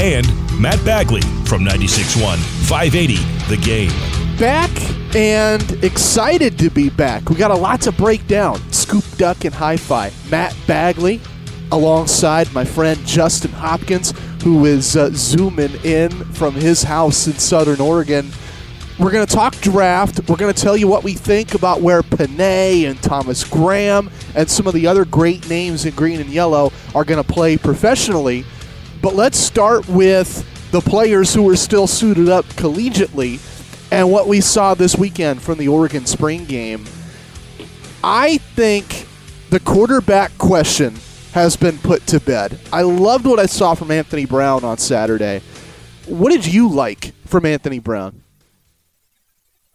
and Matt Bagley from 96.1 580 The Game. back and excited to be back. We got a lot to break down. Scoop Duck and Hi Fi. Matt Bagley alongside my friend Justin Hopkins, who is uh, zooming in from his house in Southern Oregon. We're going to talk draft. We're going to tell you what we think about where Penei and Thomas Graham and some of the other great names in green and yellow are going to play professionally. But let's start with the players who are still suited up collegiately and what we saw this weekend from the Oregon spring game. I think the quarterback question has been put to bed. I loved what I saw from Anthony Brown on Saturday. What did you like from Anthony Brown?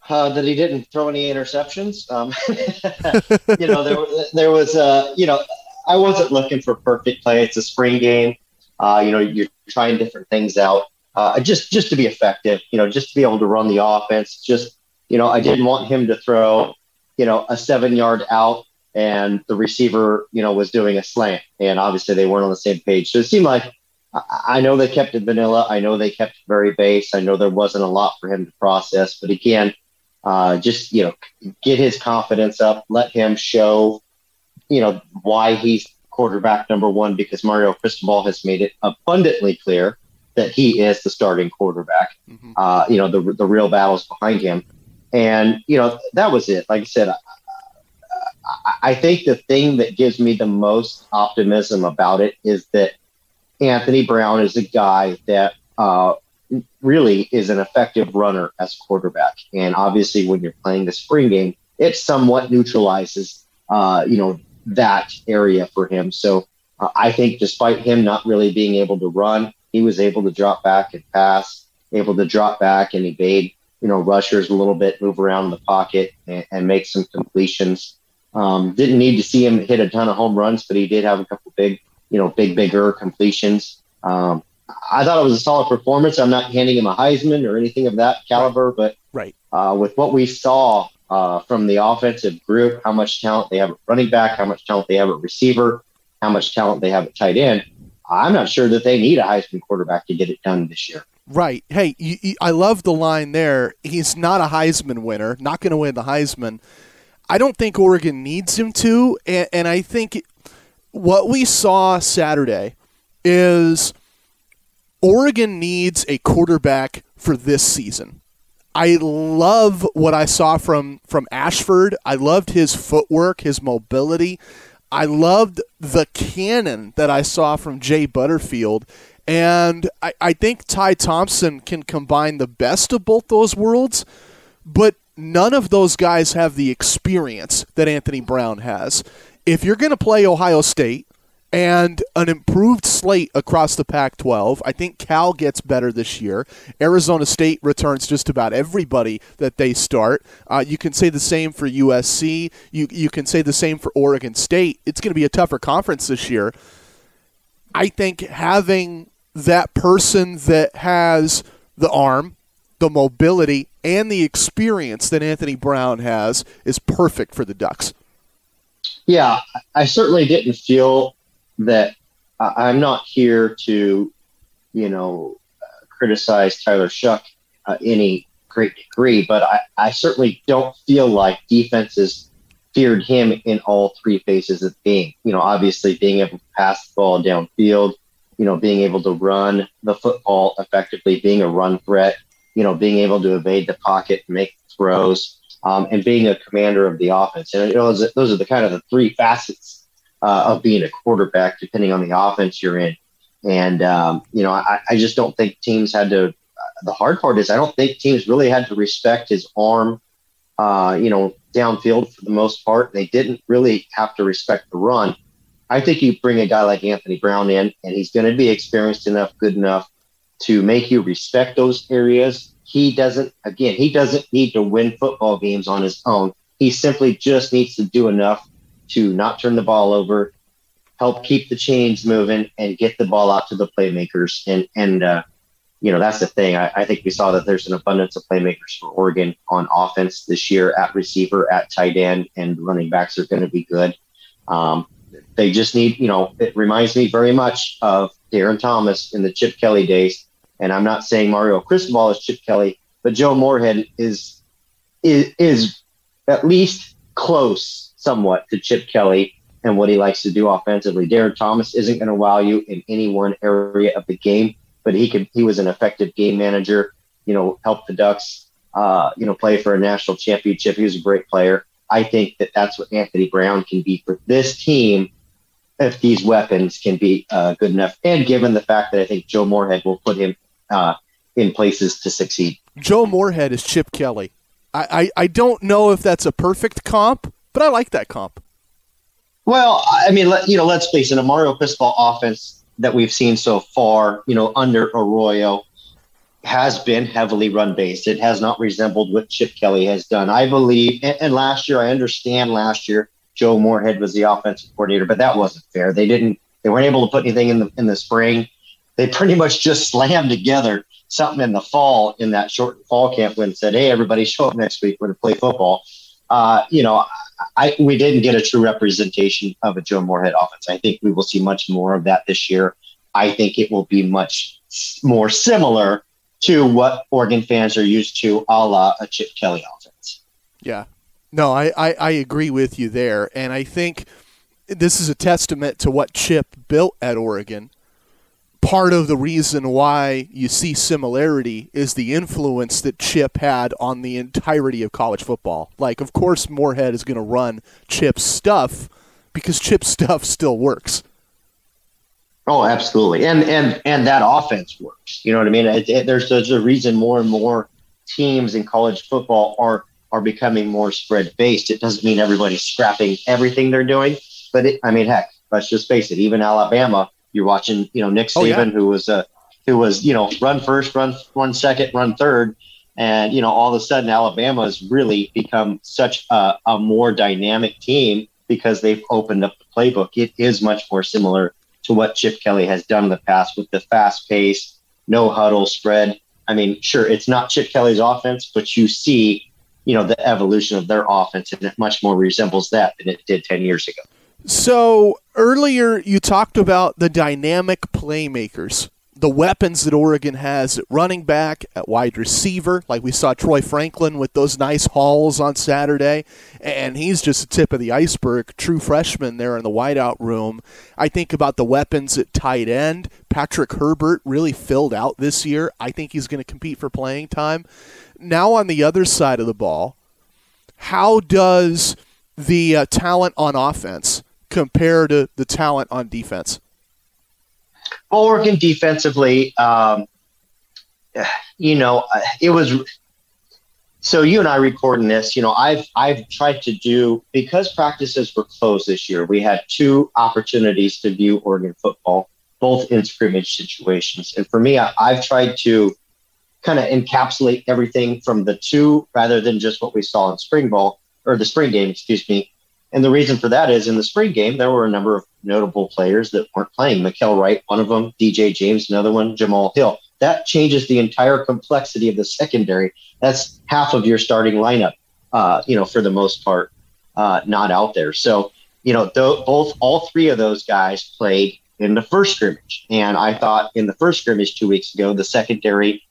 uh, that he didn't throw any interceptions. Um, you know, there, there was, uh, you know, I wasn't looking for perfect play. It's a spring game. Uh, you know, you're trying different things out, uh, just just to be effective. You know, just to be able to run the offense. Just, you know, I didn't want him to throw, you know, a seven yard out and the receiver, you know, was doing a slant, and obviously they weren't on the same page. So it seemed like. I- know they kept it vanilla. I know they kept it very base. I know there wasn't a lot for him to process, but again, uh, just you know get his confidence up let him show you know why he's quarterback number one because mario cristobal has made it abundantly clear that he is the starting quarterback. Uh, you know the, the real battles behind him. And you know that was it. Like i said I, I- I think the thing that gives me the most optimism about it is that anthony brown is a guy that uh, really is an effective runner as quarterback. And obviously, when you're playing the spring game, it somewhat neutralizes, uh, you know, that area for him. So uh, I think, despite him not really being able to run, he was able to drop back and pass, able to drop back and evade, you know, rushers a little bit, move around the pocket, and, and make some completions. Um, didn't need to see him hit a ton of home runs, but he did have a couple big, you know, big, bigger completions. Um, I thought it was a solid performance. I'm not handing him a Heisman or anything of that caliber, but Right. uh, with what we saw uh, from the offensive group, how much talent they have at running back, how much talent they have at receiver, how much talent they have at tight end, I'm not sure that they need a Heisman quarterback to get it done this year. Right. Hey, you, you, I love the line there. He's not a Heisman winner, not going to win the Heisman. I don't think Oregon needs him to, and, and I think what we saw Saturday is Oregon needs a quarterback for this season. I love what I saw from from Ashford. I loved his footwork, his mobility. I loved the cannon that I saw from Jay Butterfield. And I, I think Ty Thompson can combine the best of both those worlds, but none of those guys have the experience that Anthony Brown has. If you're going to play Ohio State, and an improved slate across the Pac 12. I think Cal gets better this year. Arizona State returns just about everybody that they start. Uh, you can say the same for USC. You, you can say the same for Oregon State. It's going to be a tougher conference this year. I think having that person that has the arm, the mobility, and the experience that Anthony Brown has is perfect for the Ducks. Yeah, I certainly didn't feel that I- I'm not here to, you know, uh, criticize Tyler Shough uh, any great degree, but I, I certainly don't feel like defenses feared him in all three phases of game. You know, obviously being able to pass the ball downfield, you know, being able to run the football effectively, being a run threat, you know, being able to evade the pocket, make throws, um, and being a commander of the offense. And you know, those are the kind of the three facets uh, of being a quarterback, depending on the offense you're in. And um, you know, I, I just don't think teams had to. The hard part is I don't think teams really had to respect his arm. Uh, you know, downfield for the most part. They didn't really have to respect the run. I think you bring a guy like Anthony Brown in, and he's going to be experienced enough, good enough to make you respect those areas. He doesn't, again, he doesn't need to win football games on his own. He simply just needs to do enough to not turn the ball over, help keep the chains moving, and get the ball out to the playmakers. And and uh, you know that's the thing. I, I, think we saw that there's an abundance of playmakers for Oregon on offense this year at receiver, at tight end, and running backs are going to be good. Um, they just need, you know, it reminds me very much of Darron Thomas in the Chip Kelly days. And I'm not saying Mario Cristobal is Chip Kelly, but Joe Moorhead is is, is at least close somewhat to Chip Kelly and what he likes to do offensively. Darron Thomas isn't going to wow you in any one area of the game, but he can. He was an effective game manager. You know, helped the Ducks. Uh, you know, play for a national championship. He was a great player. I think that that's what Anthony Brown can be for this team if these weapons can be uh, good enough. And given the fact that I think Joe Moorhead will put him uh, in places to succeed. Joe Moorhead is Chip Kelly. I, I, I don't know if that's a perfect comp, but I like that comp. Well, I mean, let, you know, let's face it, a Mario Cristobal offense that we've seen so far, you know, under Arroyo has been heavily run based. It has not resembled what Chip Kelly has done. I believe, and, and last year, I understand last year Joe Moorhead was the offensive coordinator, but that wasn't fair. They didn't, they weren't able to put anything in the in the spring. They pretty much just slammed together something in the fall in that short fall camp when said, "Hey, everybody, show up next week. We're going to play football." Uh, you know, I, we didn't get a true representation of a Joe Moorhead offense. I think we will see much more of that this year. I think it will be much more similar to what Oregon fans are used to, a la a Chip Kelly offense. Yeah, no, I, I, I agree with you there, and I think this is a testament to what Chip built at Oregon part of the reason why you see similarity is the influence that Chip had on the entirety of college football. Like, of course, Moorhead is going to run Chip's stuff because Chip's stuff still works. Oh, absolutely, and and and that offense works. You know what I mean? It, it, there's there's a reason more and more teams in college football are are becoming more spread based. It doesn't mean everybody's scrapping everything they're doing, but it, I mean, heck, let's just face it. Even Alabama you're watching, you know, Nick Saban, oh, yeah. who was a, uh, who was, you know, run first, run run second, run third, and you know, all of a sudden Alabama has really become such a, a more dynamic team because they've opened up the playbook. It is much more similar to what Chip Kelly has done in the past with the fast pace, no huddle spread. I mean, sure, it's not Chip Kelly's offense, but you see, you know, the evolution of their offense, and it much more resembles that than it did 10 years ago. So earlier you talked about the dynamic playmakers, the weapons that Oregon has at running back, at wide receiver, like we saw Troy Franklin with those nice hauls on Saturday, and he's just the tip of the iceberg, true freshman there in the wideout room. I think about the weapons at tight end. Patrick Herbert really filled out this year. I think he's going to compete for playing time. Now on the other side of the ball, how does the uh, talent on offense compare to the talent on defense? Oregon defensively, um, you know, it was. So you and I recording this, you know, I've I've tried to do because practices were closed this year. We had two opportunities to view Oregon football, both in scrimmage situations, and for me, I, I've tried to kind of encapsulate everything from the two rather than just what we saw in spring ball or the spring game, excuse me, and the reason for that is in the spring game, there were a number of notable players that weren't playing. Mykael Wright, one of them, DJ James, another one, Jamal Hill. That changes the entire complexity of the secondary. That's half of your starting lineup, uh, you know, for the most part, uh, not out there. So, you know, th- both, all three of those guys played in the first scrimmage. And I thought in the first scrimmage two weeks ago, the secondary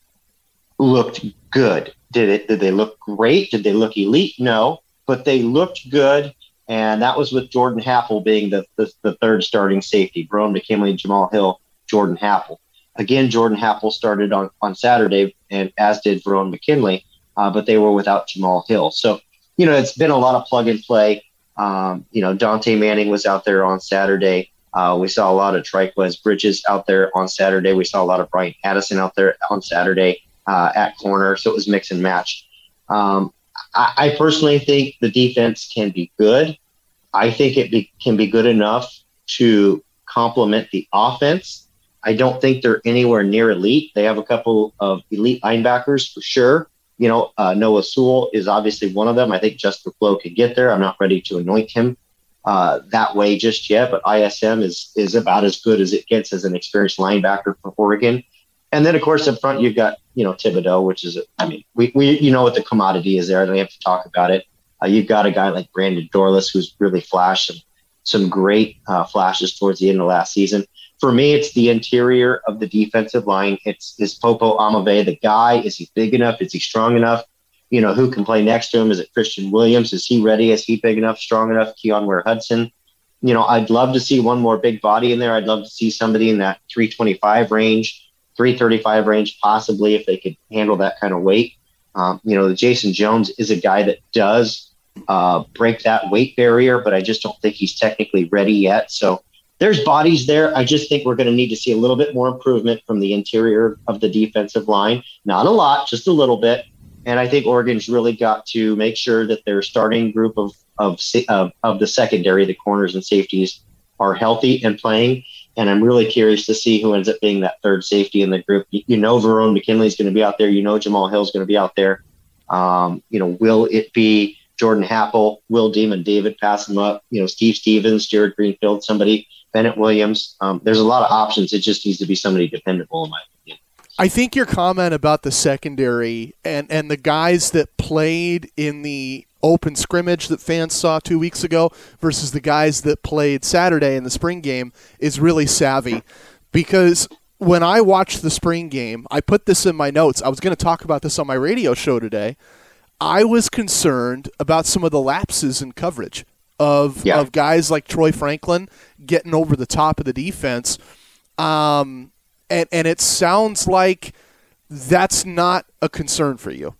looked good. Did it? Did they look great? Did they look elite? No, but they looked good and that was with Jordan Happel being the, the, the third starting safety. Verone McKinley, Jamal Hill, Jordan Happel. Again, Jordan Happel started on, on Saturday, and as did Verone McKinley, uh, but they were without Jamal Hill. So, you know, it's been a lot of plug and play. Um, you know, Dante Manning was out there on Saturday. Uh, we saw a lot of Trikweze Bridges out there on Saturday. We saw a lot of Bryan Addison out there on Saturday uh, at corner. So it was mix and match. Um, I, I personally think the defense can be good. I think it be, can be good enough to complement the offense. I don't think they're anywhere near elite. They have a couple of elite linebackers for sure. You know, uh, Noah Sewell is obviously one of them. I think Justin Flowe could get there. I'm not ready to anoint him uh, that way just yet, but ISM is is about as good as it gets as an experienced linebacker for Oregon. And then, of course, up front you've got you know Thibodeaux, which is I mean we, we you know what the commodity is there. I don't have to talk about it. Uh, you've got a guy like Brandon Dorlus who's really flashed some some great uh, flashes towards the end of last season. For me, it's the interior of the defensive line. It's is Popo Aumavae the guy? Is he big enough? Is he strong enough? You know, who can play next to him? Is it Christian Williams? Is he ready? Is he big enough, strong enough? Keyon Ware Hudson. You know, I'd love to see one more big body in there. I'd love to see somebody in that 325 range, 335 range, possibly if they could handle that kind of weight. Um, you know, Jason Jones is a guy that does uh, break that weight barrier, but I just don't think he's technically ready yet. So there's bodies there. I just think we're going to need to see a little bit more improvement from the interior of the defensive line. Not a lot, just a little bit. And I think Oregon's really got to make sure that their starting group of of of, of the secondary, the corners and safeties, are healthy and playing. And I'm really curious to see who ends up being that third safety in the group. You, you know, Verone McKinley is going to be out there. You know, Jamal Hill is going to be out there. Um, you know, will it be Jordan Happel, Will Demon, David pass him up? You know, Steve Stephens, Jared Greenfield, somebody, Bennett Williams. Um, there's a lot of options. It just needs to be somebody dependable, in my opinion. I think your comment about the secondary and, and the guys that played in the open scrimmage that fans saw two weeks ago versus the guys that played Saturday in the spring game is really savvy because when I watched the spring game, I put this in my notes. I was going to talk about this on my radio show today. I was concerned about some of the lapses in coverage of yeah. of guys like Troy Franklin getting over the top of the defense. Um, and and it sounds like that's not a concern for you.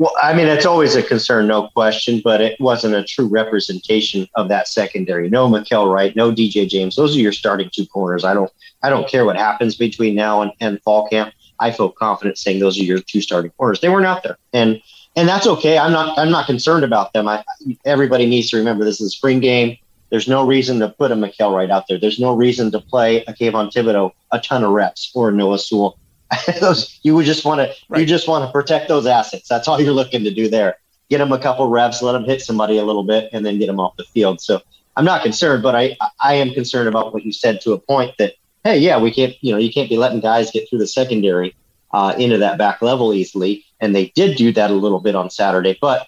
Well, I mean, it's always a concern, no question, but it wasn't a true representation of that secondary. No Mykael Wright, no DJ James. Those are your starting two corners. I don't, I don't care what happens between now and, and fall camp. I feel confident saying those are your two starting corners. They weren't out there, and and that's okay. I'm not, I'm not concerned about them. I, everybody needs to remember this is a spring game. There's no reason to put a Mykael Wright out there. There's no reason to play a Kayvon Thibodeaux a ton of reps or Noah Sewell. those you would just want to right. you just want to protect those assets. That's all you're looking to do there. Get them a couple reps, let them hit somebody a little bit, and then get them off the field. So I'm not concerned, but I I am concerned about what you said to a point that hey, yeah, we can't you know you can't be letting guys get through the secondary uh, into that back level easily, and they did do that a little bit on Saturday, but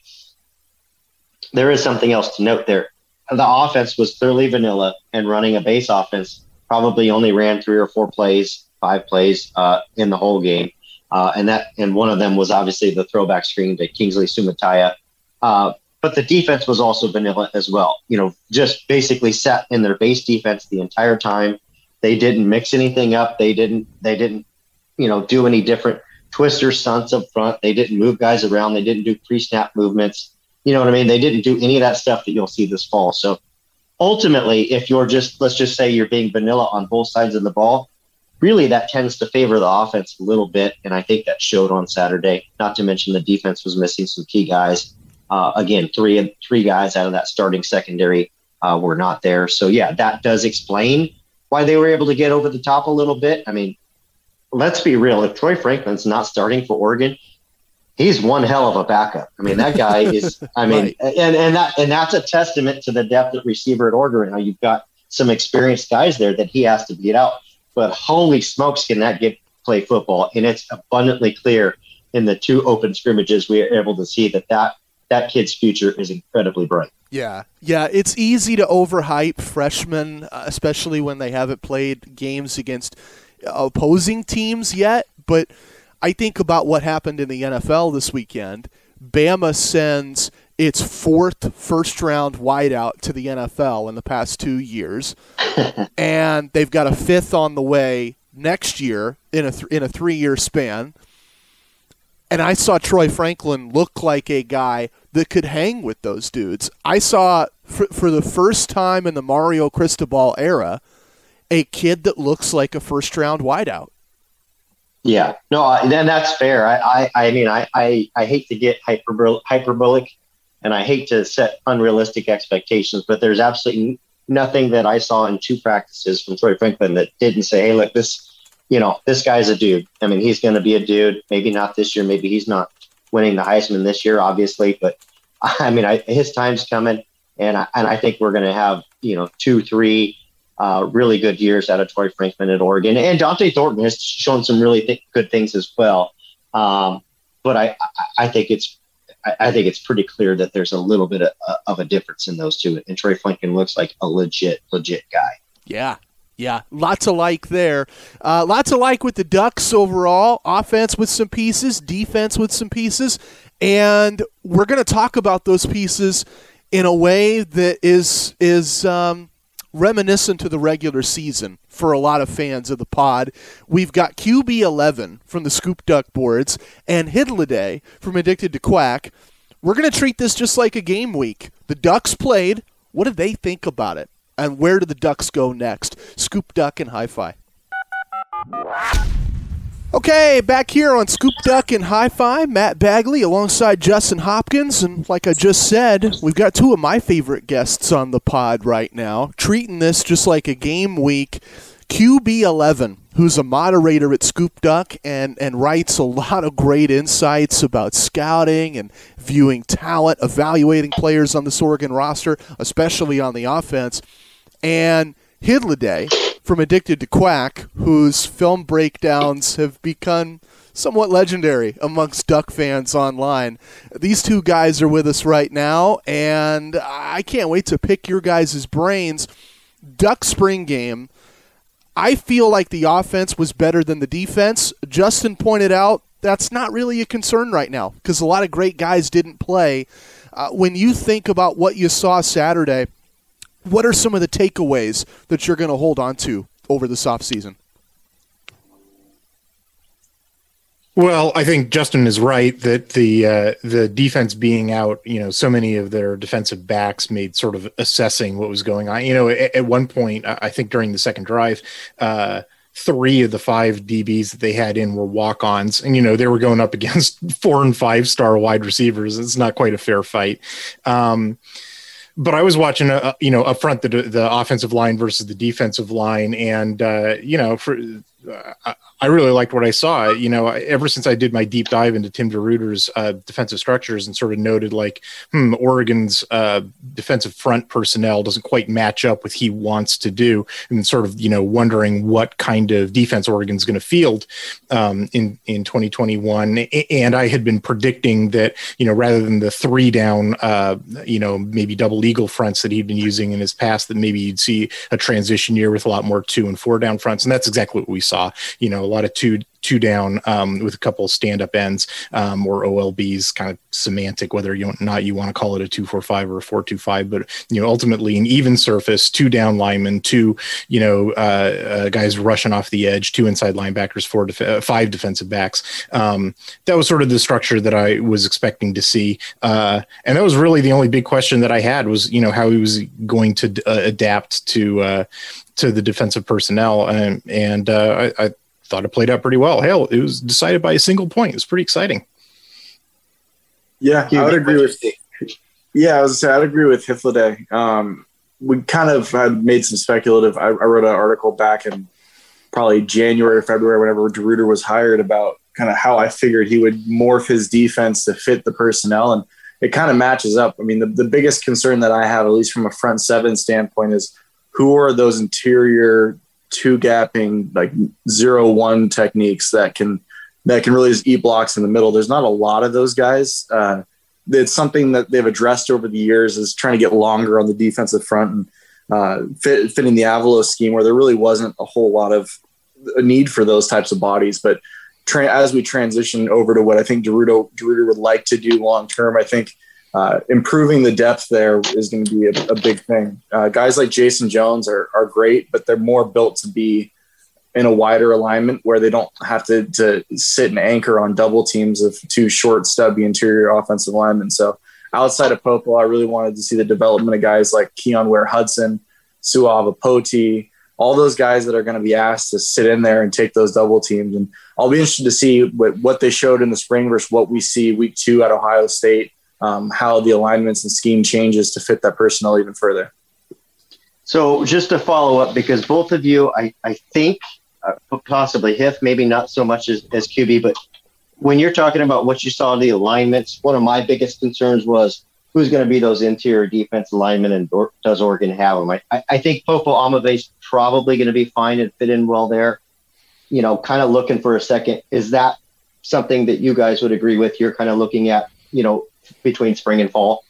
there is something else to note there the offense was clearly vanilla and running a base offense probably only ran three or four plays, five plays uh, in the whole game. Uh, and that and one of them was obviously the throwback screen to Kingsley Suamataia. Uh, but the defense was also vanilla as well. You know, just basically sat in their base defense the entire time. They didn't mix anything up. They didn't. They didn't. You know, do any different twister stunts up front. They didn't move guys around. They didn't do pre-snap movements. You know what I mean? They didn't do any of that stuff that you'll see this fall. So ultimately, if you're just, let's just say you're being vanilla on both sides of the ball, really that tends to favor the offense a little bit. And I think that showed on Saturday. Not to mention the defense was missing some key guys. Uh, again, three and three guys out of that starting secondary uh, were not there. So yeah, that does explain why they were able to get over the top a little bit. I mean, let's be real. If Troy Franklin's not starting for Oregon, he's one hell of a backup. I mean, that guy is. I mean, right. and and that and that's a testament to the depth at receiver at Oregon. Now you've got some experienced guys there that he has to beat out. But holy smokes, can that get play football? And it's abundantly clear in the two open scrimmages we are able to see that that that kid's future is incredibly bright. Yeah, yeah, it's easy to overhype freshmen, especially when they haven't played games against opposing teams yet. But I think about what happened in the NFL this weekend. Bama sends its fourth first round wideout to the NFL in the past two years, and they've got a fifth on the way next year in a th- in a three year span. And I saw Troy Franklin look like a guy that could hang with those dudes. I saw for, for the first time in the Mario Cristobal era a kid that looks like a first round wideout. Yeah, no, then that's fair. I, I, I mean, I, I, I hate to get hyperbol- hyperbolic, and I hate to set unrealistic expectations, but there's absolutely nothing that I saw in two practices from Troy Franklin that didn't say, "Hey, look, this, you know, this guy's a dude. I mean, he's going to be a dude. Maybe not this year. Maybe he's not winning the Heisman this year, obviously, but I mean, I, his time's coming, and I, and I think we're going to have you know two, three uh, really good years out of Troy Franklin at Oregon, and Dont'e Thornton has shown some really th- good things as well. Um, but I, I think it's I, think it's pretty clear that there's a little bit of, of a difference in those two, and Troy Franklin looks like a legit legit guy. Yeah, yeah, lots of like there. Uh, lots of like with the Ducks overall. Offense with some pieces, defense with some pieces. And we're going to talk about those pieces in a way that is is um, reminiscent to the regular season for a lot of fans of the pod. We've got QB 11 from the Scoop Duck boards and Hythloday from Addicted to Quack. We're going to treat this just like a game week. The Ducks played. What do they think about it? And where do the Ducks go next? Scoop Duck and Hi Fi. Okay, back here on Scoop Duck and Hi Fi, Matt Bagley alongside Justin Hopkins. And like I just said, we've got two of my favorite guests on the pod right now, treating this just like a game week. QB11, who's a moderator at Scoop Duck and, and writes a lot of great insights about scouting and viewing talent, evaluating players on this Oregon roster, especially on the offense. And Hythloday from Addicted to Quack, whose film breakdowns have become somewhat legendary amongst Duck fans online. These two guys are with us right now, and I can't wait to pick your guys' brains. Duck spring game. I feel like the offense was better than the defense. Justin pointed out that's not really a concern right now because a lot of great guys didn't play. Uh, when you think about what you saw Saturday, what are some of the takeaways that you're going to hold on to over this offseason? Well, I think Justin is right that the uh, the defense being out, you know, so many of their defensive backs made sort of assessing what was going on. You know, at, at one point, I think during the second drive, uh, three of the five DBs that they had in were walk-ons, and you know they were going up against four and five star wide receivers. It's not quite a fair fight. Um, but I was watching, a, you know, up front the the offensive line versus the defensive line, and uh, you know, for uh, I really liked what I saw. You know, ever since I did my deep dive into Tim DeRuyter's uh, defensive structures and sort of noted like, hmm, Oregon's uh, defensive front personnel doesn't quite match up with he wants to do, and sort of you know wondering what kind of defense Oregon's going to field um, in in 2021. And I had been predicting that you know rather than the three down, uh, you know maybe double eagle fronts that he'd been using in his past, that maybe you'd see a transition year with a lot more two and four down fronts, and that's exactly what we saw. You know lot of two two down um, with a couple stand up ends um, or OLBs, kind of semantic, whether you want not you want to call it a two four five or a four two five, but you know ultimately an even surface, two down linemen, two you know uh, uh, guys rushing off the edge, two inside linebackers, four def- uh, five defensive backs. Um, that was sort of the structure that I was expecting to see, uh, and that was really the only big question that I had was you know how he was going to uh, adapt to uh, to the defensive personnel, and, and I thought it played out pretty well. Hell, it was decided by a single point. It was pretty exciting. Yeah, I would agree with. Yeah, I was say I'd agree with Hythloday. Um, we kind of had made some speculative. I, I, wrote an article back in probably January or February, whenever DeRuyter was hired, about kind of how I figured he would morph his defense to fit the personnel, and it kind of matches up. I mean, the, the biggest concern that I have, at least from a front seven standpoint, is who are those interior two gapping like zero one techniques that can that can really just eat blocks in the middle. There's not a lot of those guys. Uh, it's something that they've addressed over the years is trying to get longer on the defensive front and uh, fit, fitting the Avalos scheme where there really wasn't a whole lot of a need for those types of bodies. But tra- as we transition over to what I think DeRuyter, DeRuyter would like to do long term, I think uh, improving the depth there is going to be a, a big thing. Uh, guys like Jason Jones are, are great, but they're more built to be in a wider alignment where they don't have to, to sit and anchor on double teams of two short, stubby interior offensive linemen. So outside of Popo, I really wanted to see the development of guys like Keyon Ware Hudson, Suava Poti, all those guys that are going to be asked to sit in there and take those double teams. And I'll be interested to see what, what they showed in the spring versus what we see week two at Ohio State um, how the alignments and scheme changes to fit that personnel even further. So just to follow up, because both of you, I, I think, uh, possibly Hith, maybe not so much as, as QB, but when you're talking about what you saw in the alignments, one of my biggest concerns was who's going to be those interior defense linemen and or, does Oregon have them? I, I think Popo Aumavae's probably going to be fine and fit in well there. You know, kind of looking for a second. Is that something that you guys would agree with? You're kind of looking at, you know, between spring and fall.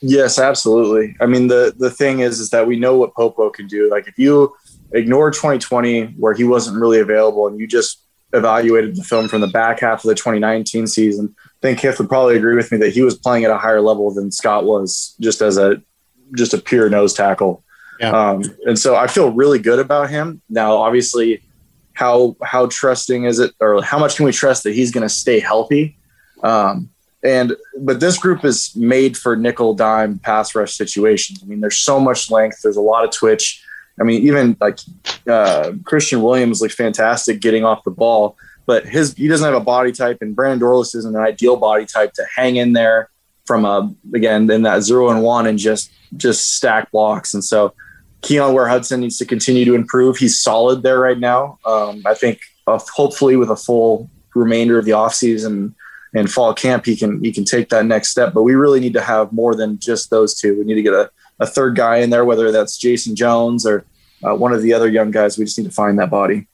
Yes, absolutely. I mean, the the thing is, is that we know what Popo can do. Like if you ignore 2020 where he wasn't really available and you just evaluated the film from the back half of the 2019 season, I think Hith would probably agree with me that he was playing at a higher level than Scott was just as a just a pure nose tackle. Yeah. Um, and so I feel really good about him. Now, obviously, how how trusting is it, or how much can we trust that he's going to stay healthy? Um, and but this group is made for nickel dime pass rush situations. I mean, there's so much length. There's a lot of twitch. I mean, even like uh, Christian Williams looked fantastic getting off the ball, but his he doesn't have a body type, and Brandon Dorlus isn't an ideal body type to hang in there from a again in that zero and one and just just stack blocks. And so Keyon Ware Hudson needs to continue to improve. He's solid there right now. Um, I think uh, hopefully with a full remainder of the offseason and fall camp, he can he can take that next step. But we really need to have more than just those two. We need to get a, a third guy in there, whether that's Jason Jones or uh, one of the other young guys. We just need to find that body.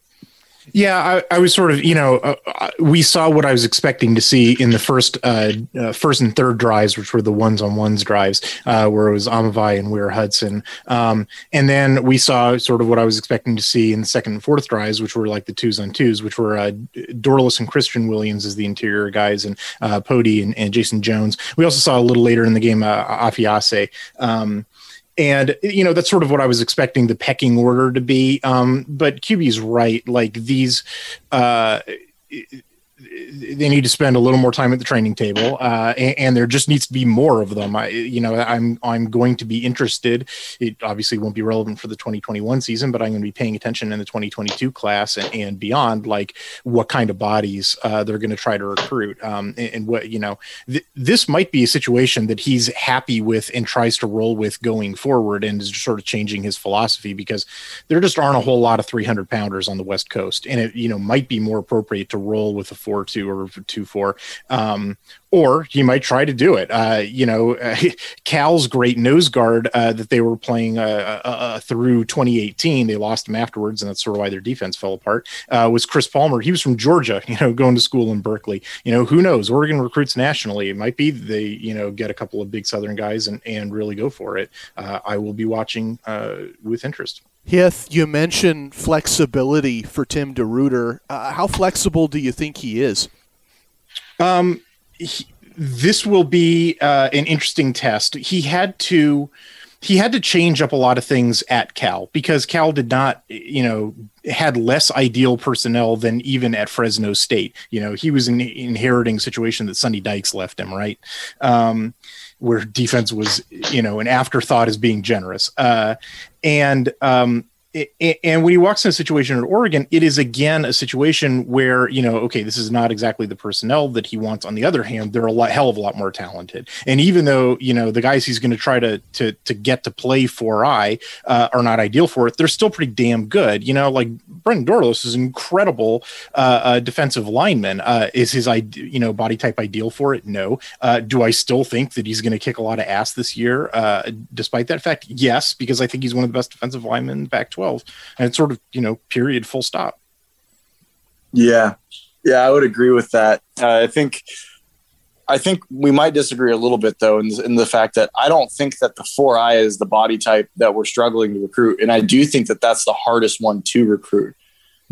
Yeah, I, I, was sort of, you know, uh, uh, we saw what I was expecting to see in the first, uh, uh, first and third drives, which were the ones on ones drives, uh, where it was Aumavae and Ware Hudson, um, and then we saw sort of what I was expecting to see in the second and fourth drives, which were like the twos on twos, which were uh, Dorlus and Christian Williams as the interior guys, and uh, Poti and, and, Jason Jones. We also saw a little later in the game Afaese. Um, and you know that's sort of what I was expecting the pecking order to be. Um, but QB's right; like these, uh, they need to spend a little more time at the training table, uh, and, and, there just needs to be more of them. I, you know, I'm I'm going to be interested. It obviously won't be relevant for the 2021 season, but I'm going to be paying attention in the 2022 class and, and beyond, like what kind of bodies uh, they're going to try to recruit, um, and, and, what you know. Th- this might be a situation that he's happy with and tries to roll with going forward, and is sort of changing his philosophy because there just aren't a whole lot of 300 pounders on the West Coast, and it you know might be more appropriate to roll with a four two or two four. Um, or he might try to do it. Uh, you know, uh, Cal's great nose guard uh, that they were playing uh, uh, uh, through 2018, they lost him afterwards, and that's sort of why their defense fell apart. was Chris Palmer? He was from Georgia, you know, going to school in Berkeley. You know, who knows? Oregon recruits nationally. It might be they, you know, get a couple of big Southern guys and and really go for it. I will be watching with interest. Hith, you mentioned flexibility for Tim DeRuyter. how flexible do you think he is? Um, he, this will be uh, an interesting test. He had to he had to change up a lot of things at Cal because Cal did not, you know, had less ideal personnel than even at Fresno State. You know, he was in, inheriting situation that Sonny Dykes left him, right? Um, where defense was, you know, an afterthought as being generous. Uh, and um, and when he walks in a situation at Oregon, it is again a situation where you know, okay, this is not exactly the personnel that he wants. On the other hand, they're a lot, hell of a lot more talented. And even though you know the guys he's going to try to to to get to play for I uh, are not ideal for it, they're still pretty damn good. You know, like Brandon Dorlus is an incredible uh, uh, defensive lineman. Uh, is his you know body type ideal for it? No. Uh, do I still think that he's going to kick a lot of ass this year, uh, despite that fact? Yes, because I think he's one of the best defensive linemen back 12 and it's sort of you know period full stop. Yeah. Yeah i would agree with that. Uh, i think i think we might disagree a little bit though in, in the fact that i don't think that the 4i is the body type that we're struggling to recruit and i do think that that's the hardest one to recruit.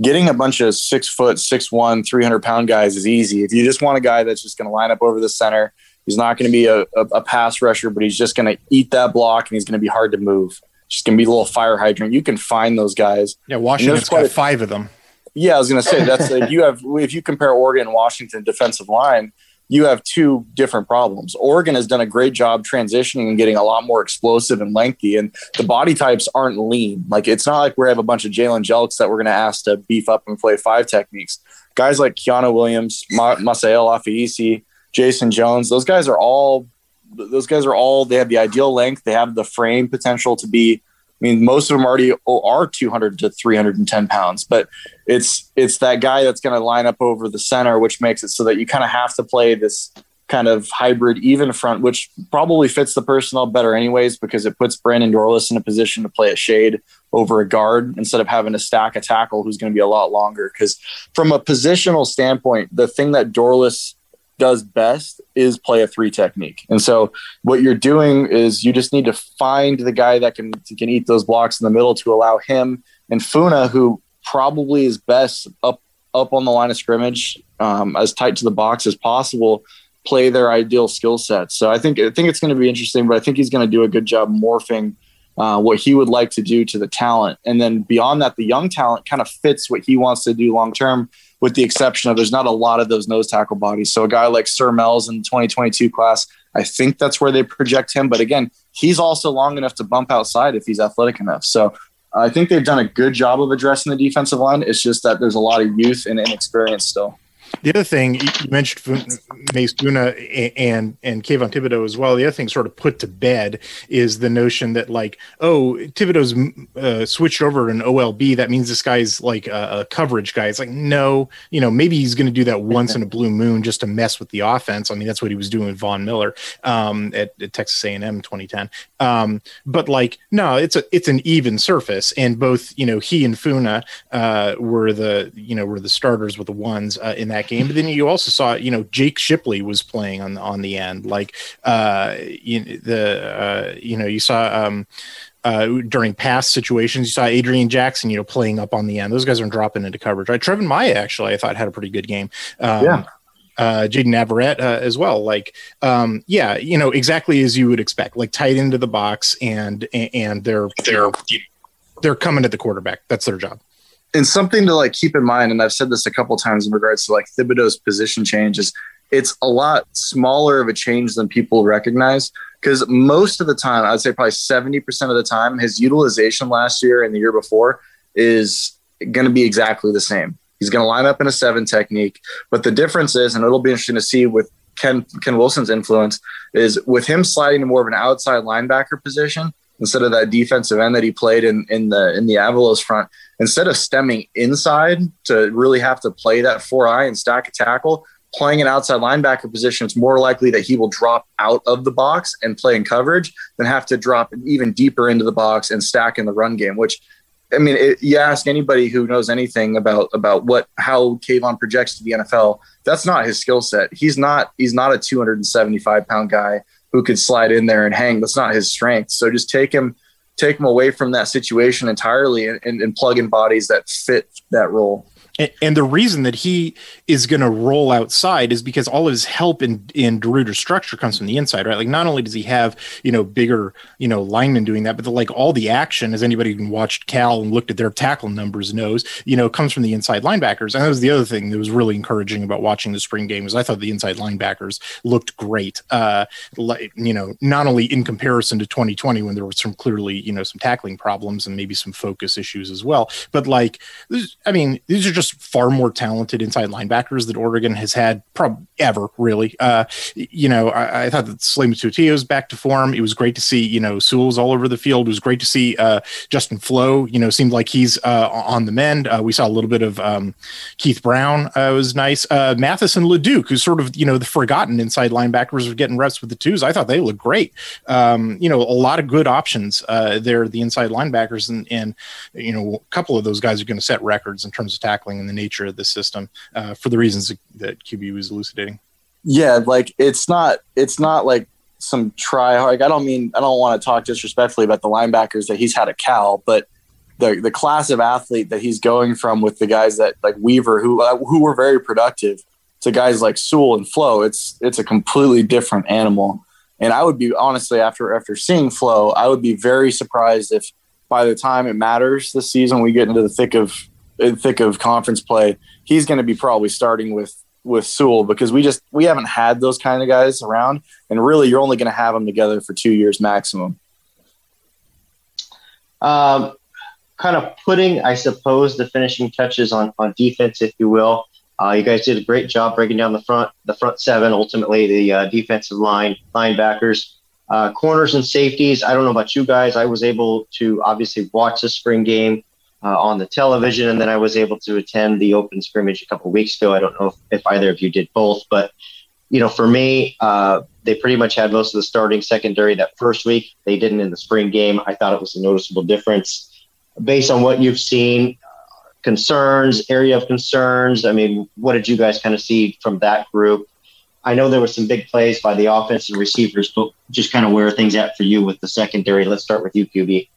Getting a bunch of six foot six one 300 pound guys is easy. If you just want a guy that's just going to line up over the center he's not going to be a, a, a pass rusher but he's just going to eat that block and he's going to be hard to move just gonna be a little fire hydrant. You can find those guys. Yeah, Washington's got five of them. Yeah, I was gonna say that's if you have if you compare Oregon and Washington defensive line, you have two different problems. Oregon has done a great job transitioning and getting a lot more explosive and lengthy, and the body types aren't lean. Like it's not like we have a bunch of Jalen Jelks that we're going to ask to beef up and play five techniques. Guys like Keanu Williams, Ma- Masael Afiisi, Jason Jones, those guys are all those guys are all they have the ideal length. They have the frame potential to be I mean, most of them already are 200 to 310 pounds, but it's it's that guy that's going to line up over the center, which makes it so that you kind of have to play this kind of hybrid even front, which probably fits the personnel better anyways because it puts Brandon Dorlus in a position to play a shade over a guard instead of having to stack a tackle who's going to be a lot longer. Because from a positional standpoint, the thing that Dorlus does best is play a three technique. And so what you're doing is you just need to find the guy that can can eat those blocks in the middle to allow him and Funa, who probably is best up up on the line of scrimmage, um, as tight to the box as possible, play their ideal skill sets. So I think I think it's going to be interesting, but I think he's going to do a good job morphing uh, what he would like to do to the talent, and then beyond that, the young talent kind of fits what he wants to do long term with the exception of there's not a lot of those nose tackle bodies. So a guy like Sir Mel's in the 2022 class, I think that's where they project him. But again, he's also long enough to bump outside if he's athletic enough. So I think they've done a good job of addressing the defensive line. It's just that there's a lot of youth and inexperience still. The other thing you mentioned Mase Funa and and Kayvon Thibodeaux as well. The other thing sort of put to bed is the notion that like, oh, Thibodeaux's uh, switched over an OLB. That means this guy's like a, a coverage guy. It's like no, you know, maybe he's going to do that once in a blue moon just to mess with the offense. I mean, that's what he was doing with Von Miller um, at, at, Texas A&M 2010. Um, but like, no, it's a it's an even surface, and both you know he and Funa uh, were the you know were the starters with the ones uh, in that that game. But then you also saw, you know, Jake Shipley was playing on on the end. Like uh, you, the uh, you know you saw. Um, uh, during past situations, you saw Adrian Jackson, you know, playing up on the end. Those guys are dropping into coverage. Right, Treven Ma'ae actually, I thought had a pretty good game. Um, yeah, uh, Jayden Navarrete uh, as well. Like, um, yeah, you know, exactly as you would expect, like tight into the box, and and they're they're they're coming at the quarterback. That's their job and something to like keep in mind, and I've said this a couple times in regards to like Thibodeaux's position change is it's a lot smaller of a change than people recognize. Because most of the time, I'd say probably 70% of the time, his utilization last year and the year before is going to be exactly the same. He's going to line up in a seven technique. But the difference is, and it'll be interesting to see with Ken, Ken Wilson's influence, is with him sliding to more of an outside linebacker position instead of that defensive end that he played in, in the in the Avalos front, instead of stemming inside to really have to play that four eye and stack a tackle, playing an outside linebacker position, it's more likely that he will drop out of the box and play in coverage than have to drop even deeper into the box and stack in the run game. Which, I mean, it, you ask anybody who knows anything about about what how Kayvon projects to the NFL, that's not his skill set. He's not he's not a 275 pound guy who could slide in there and hang. That's not his strength. So just take him take them away from that situation entirely and, and, and plug in bodies that fit that role. And, the reason that he is going to roll outside is because all of his help in in DeRuyter's structure comes from the inside, right? Like not only does he have you know bigger you know linemen doing that, but the, like all the action, as anybody who watched Cal and looked at their tackle numbers knows, you know, comes from the inside linebackers. And that was the other thing that was really encouraging about watching the spring game was I thought the inside linebackers looked great. Uh, like you know, not only in comparison to 2020 when there were some clearly you know some tackling problems and maybe some focus issues as well, but like I mean, these are just just far more talented inside linebackers that Oregon has had prob- ever, really. Uh, you know, I, I thought that Slay was back to form. It was great to see, you know, Sewell was all over the field. It was great to see uh, Justin Flowe, you know, seemed like he's uh, on the mend. Uh, we saw a little bit of um, Keith Brown uh, was nice. Uh, Mathis and LeDuc, who's sort of, you know, the forgotten inside linebackers are getting reps with the twos. I thought they looked great. Um, you know, a lot of good options there, the inside linebackers. And, and, you know, a couple of those guys are going to set records in terms of tackling and the nature of the system uh, for the reasons that QB was elucidating. Yeah, like it's not it's not like some try hard. Like I don't mean I don't want to talk disrespectfully about the linebackers that he's had at Cal, but the the class of athlete that he's going from with the guys that like Weaver who uh, who were very productive to guys like Sewell and Flowe, it's it's a completely different animal. And I would be honestly after after seeing Flowe, I would be very surprised if by the time it matters this season we get into the thick of in thick of conference play, he's going to be probably starting with with Sewell because we just we haven't had those kind of guys around, and really you're only going to have them together for two years maximum. Um, kind of putting, I suppose, the finishing touches on on defense, if you will. Uh, you guys did a great job breaking down the front, the front seven, ultimately the uh, defensive line, linebackers. Uh, corners and safeties. I don't know about you guys. I was able to obviously watch the spring game uh, on the television, and then I was able to attend the open scrimmage a couple weeks ago. I don't know if, if, either of you did both, but you know, for me, uh, they pretty much had most of the starting secondary that first week. They didn't in the spring game. I thought it was a noticeable difference based on what you've seen. Concerns, area of concerns. I mean, what did you guys kind of see from that group? I know there were some big plays by the offense and receivers, but just kind of where things at for you with the secondary. Let's start with you, QB.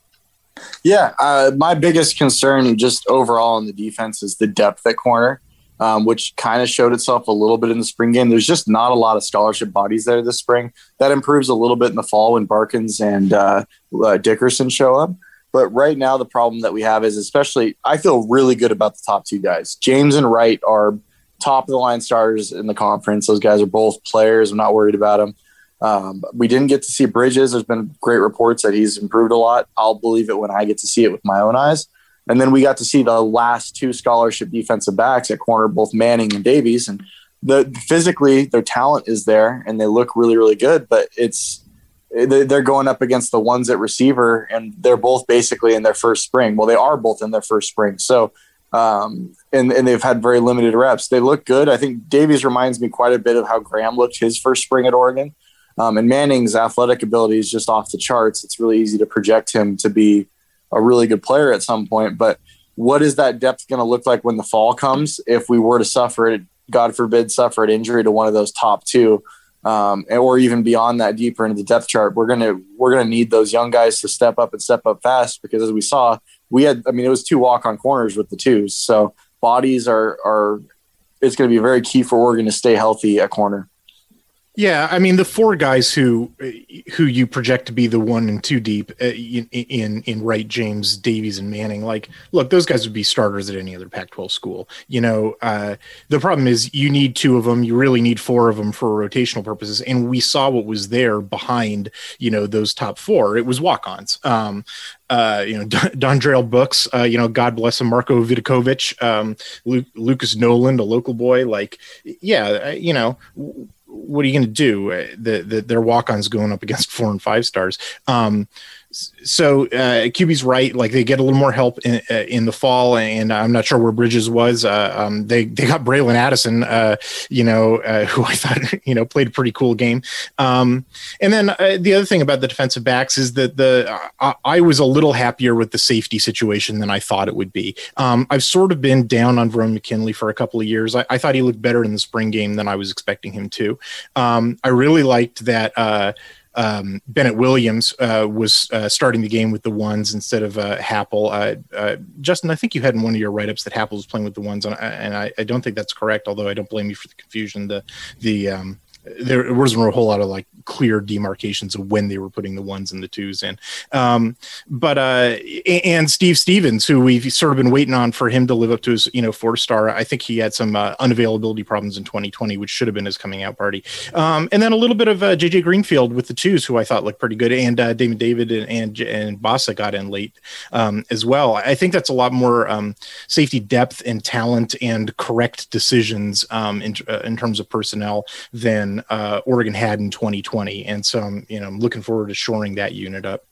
Yeah, uh, my biggest concern just overall in the defense is the depth at corner, um, which kind of showed itself a little bit in the spring game. There's just not a lot of scholarship bodies there this spring. That improves a little bit in the fall when Barkins and uh, uh, Dickerson show up. But right now, the problem that we have is, especially, I feel really good about the top two guys. James and Wright are top of the line starters in the conference. Those guys are both players. I'm not worried about them. Um, we didn't get to see Bridges. There's been great reports that he's improved a lot. I'll believe it when I get to see it with my own eyes. And then we got to see the last two scholarship defensive backs at corner, both Manning and Davies. And the physically, their talent is there, and they look really, really good. But it's they're going up against the ones at receiver, and they're both basically in their first spring. Well, they are both in their first spring. So um, and, and they've had very limited reps. They look good. I think Davies reminds me quite a bit of how Graham looked his first spring at Oregon. Um, and Manning's athletic ability is just off the charts. It's really easy to project him to be a really good player at some point. But what is that depth going to look like when the fall comes? If we were to suffer it, God forbid, suffer an injury to one of those top two, um, or even beyond that, deeper into the depth chart, we're gonna we're gonna need those young guys to step up and step up fast because as we saw, we had, I mean, it was two walk on corners with the twos. So bodies are, are, it's going to be very key for Oregon to stay healthy at corner. Yeah, I mean the four guys who who you project to be the one and two deep uh, in in, in Wright, James, Davies, and Manning. Like, look, those guys would be starters at any other Pac-12 school. You know, uh, the problem is you need two of them. You really need four of them for rotational purposes. And we saw what was there behind you know those top four. It was walk-ons. Um, uh, you know, Dondrail Books, uh, you know, God bless him, Marko Vidakovic, um, Lucas Noland, a local boy. Like, yeah, uh, you know, what are you going to do? Uh, the, the, their walk-ons going up against four and five stars. Um, so uh, QB's right. Like they get a little more help in, uh, in the fall, and I'm not sure where Bridges was. Uh, um, they they got Braylon Addison, uh, you know, uh, who I thought you know played a pretty cool game. Um, and then uh, the other thing about the defensive backs is that the I was a little happier with the safety situation than I thought it would be. Um, I've sort of been down on Verone McKinley for a couple of years. I, I, thought he looked better in the spring game than I was expecting him to. Um, I really liked that um, Bennett Williams uh, was uh, starting the game with the ones instead of uh, Happel. Uh, uh, Justin, I think you had in one of your write ups that Happel was playing with the ones, on, and, I, I, don't think that's correct. Although I don't blame you for the confusion. The the um, there wasn't a whole lot of like clear demarcations of when they were putting the ones and the twos in. Um, but uh, and Steve Stephens, who we've sort of been waiting on for him to live up to his you know four star. I think he had some uh, unavailability problems in 2020, which should have been his coming out party. Um, and then a little bit of uh, JJ Greenfield with the twos, who I thought looked pretty good, and uh, Daymon David and and, and Bassa got in late um, as well. I think that's a lot more um, safety depth and talent and correct decisions um, in uh, in terms of personnel than uh, Oregon had in 2020, and so I'm you know I'm looking forward to shoring that unit up.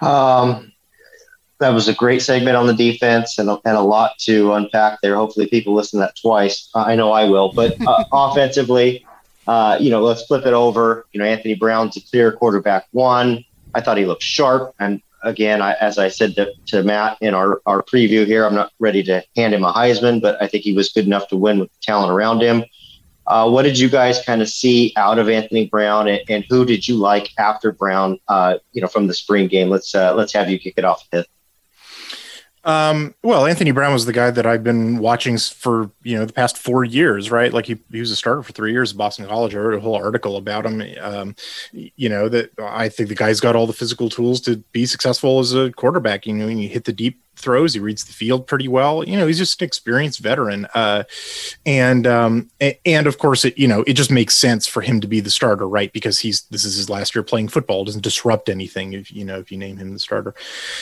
Um, that was a great segment on the defense and, and a lot to unpack there. Hopefully, people listen to that twice. I know I will. But uh, offensively, uh, you know, let's flip it over. You know, Anthony Brown's a clear quarterback one. I thought he looked sharp. And again, I, as I said to, to Matt in our, our preview here, I'm not ready to hand him a Heisman, but I think he was good enough to win with the talent around him. Uh, what did you guys kind of see out of Anthony Brown, and, and who did you like after Brown? Uh, you know, from the spring game. Let's uh, let's have you kick it off. With. Um, well, Anthony Brown was the guy that I've been watching for you know the past four years, right? Like he, he was a starter for three years at Boston College. I wrote a whole article about him. Um, you know that I think the guy's got all the physical tools to be successful as a quarterback. You know, you hit the deep throws. He reads the field pretty well. You know, he's just an experienced veteran. Uh, and um, and of course, it you know it just makes sense for him to be the starter, right? Because he's this is his last year playing football. It doesn't disrupt anything if you know if you name him the starter.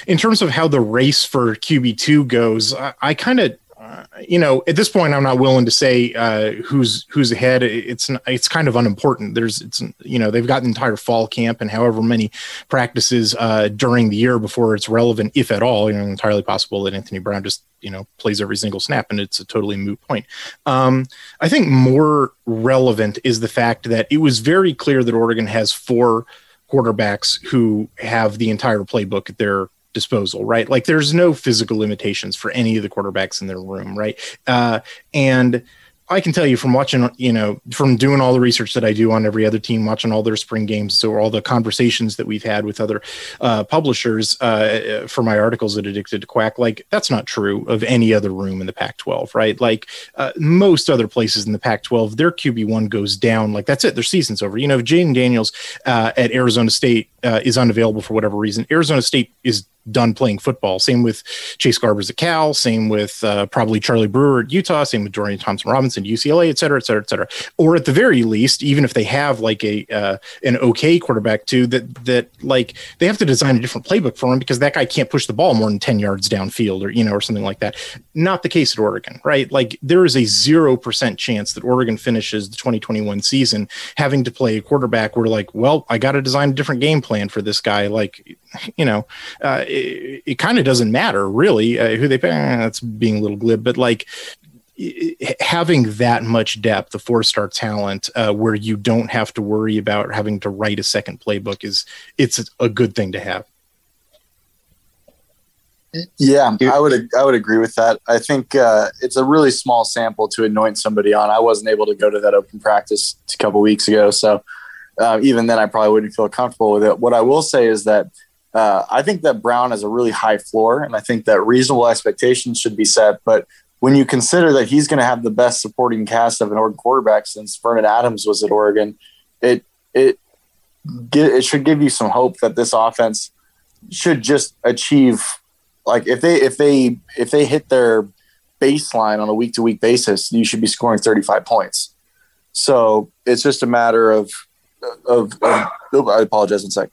In terms of how the race for QB two goes, I, I kind of uh, you know, at this point, I'm not willing to say uh, who's who's ahead. It's it's kind of unimportant. There's it's you know they've got an entire fall camp and however many practices uh, during the year before it's relevant, if at all. You know, entirely possible that Anthony Brown just you know plays every single snap and it's a totally moot point. Um, I think more relevant is the fact that it was very clear that Oregon has four quarterbacks who have the entire playbook at their disposal, right? Like there's no physical limitations for any of the quarterbacks in their room, right? Uh, and I can tell you from watching, you know, from doing all the research that I do on every other team, watching all their spring games, so all the conversations that we've had with other uh, publishers uh, for my articles at Addicted to Quack, like that's not true of any other room in the Pac-12, right? Like uh, most other places in the Pac-12, their QB one goes down, like that's it, their season's over. You know, if Jayden Daniels uh, at Arizona State uh, is unavailable for whatever reason, Arizona State is done playing football. Same with Chase Garbers at Cal. Same with uh, probably Charlie Brewer at Utah. Same with Dorian Thompson Robinson, UCLA, et cetera, et cetera, et cetera. Or at the very least, even if they have like a uh, an okay quarterback too, that that like they have to design a different playbook for him because that guy can't push the ball more than ten yards downfield or you know or something like that. Not the case at Oregon, right? Like there is a zero percent chance that Oregon finishes the 2021 season having to play a quarterback where like, well, I got to design a different game plan for this guy. Like, you know. Uh, it, it kind of doesn't matter really uh, who they pay. Eh, that's being a little glib, but like having that much depth, the four star talent, uh, where you don't have to worry about having to write a second playbook is it's a good thing to have. Yeah, I would I would agree with that. I think uh, it's a really small sample to anoint somebody on. I wasn't able to go to that open practice a couple weeks ago, so uh, even then I probably wouldn't feel comfortable with it. What I will say is that uh, I think that Brown has a really high floor, and I think that reasonable expectations should be set. But when you consider that he's going to have the best supporting cast of an Oregon quarterback since Vernon Adams was at Oregon, it it it should give you some hope that this offense should just achieve like if they if they if they hit their baseline on a week to week basis, you should be scoring 35 points. So it's just a matter of of, of oh, I apologize one second.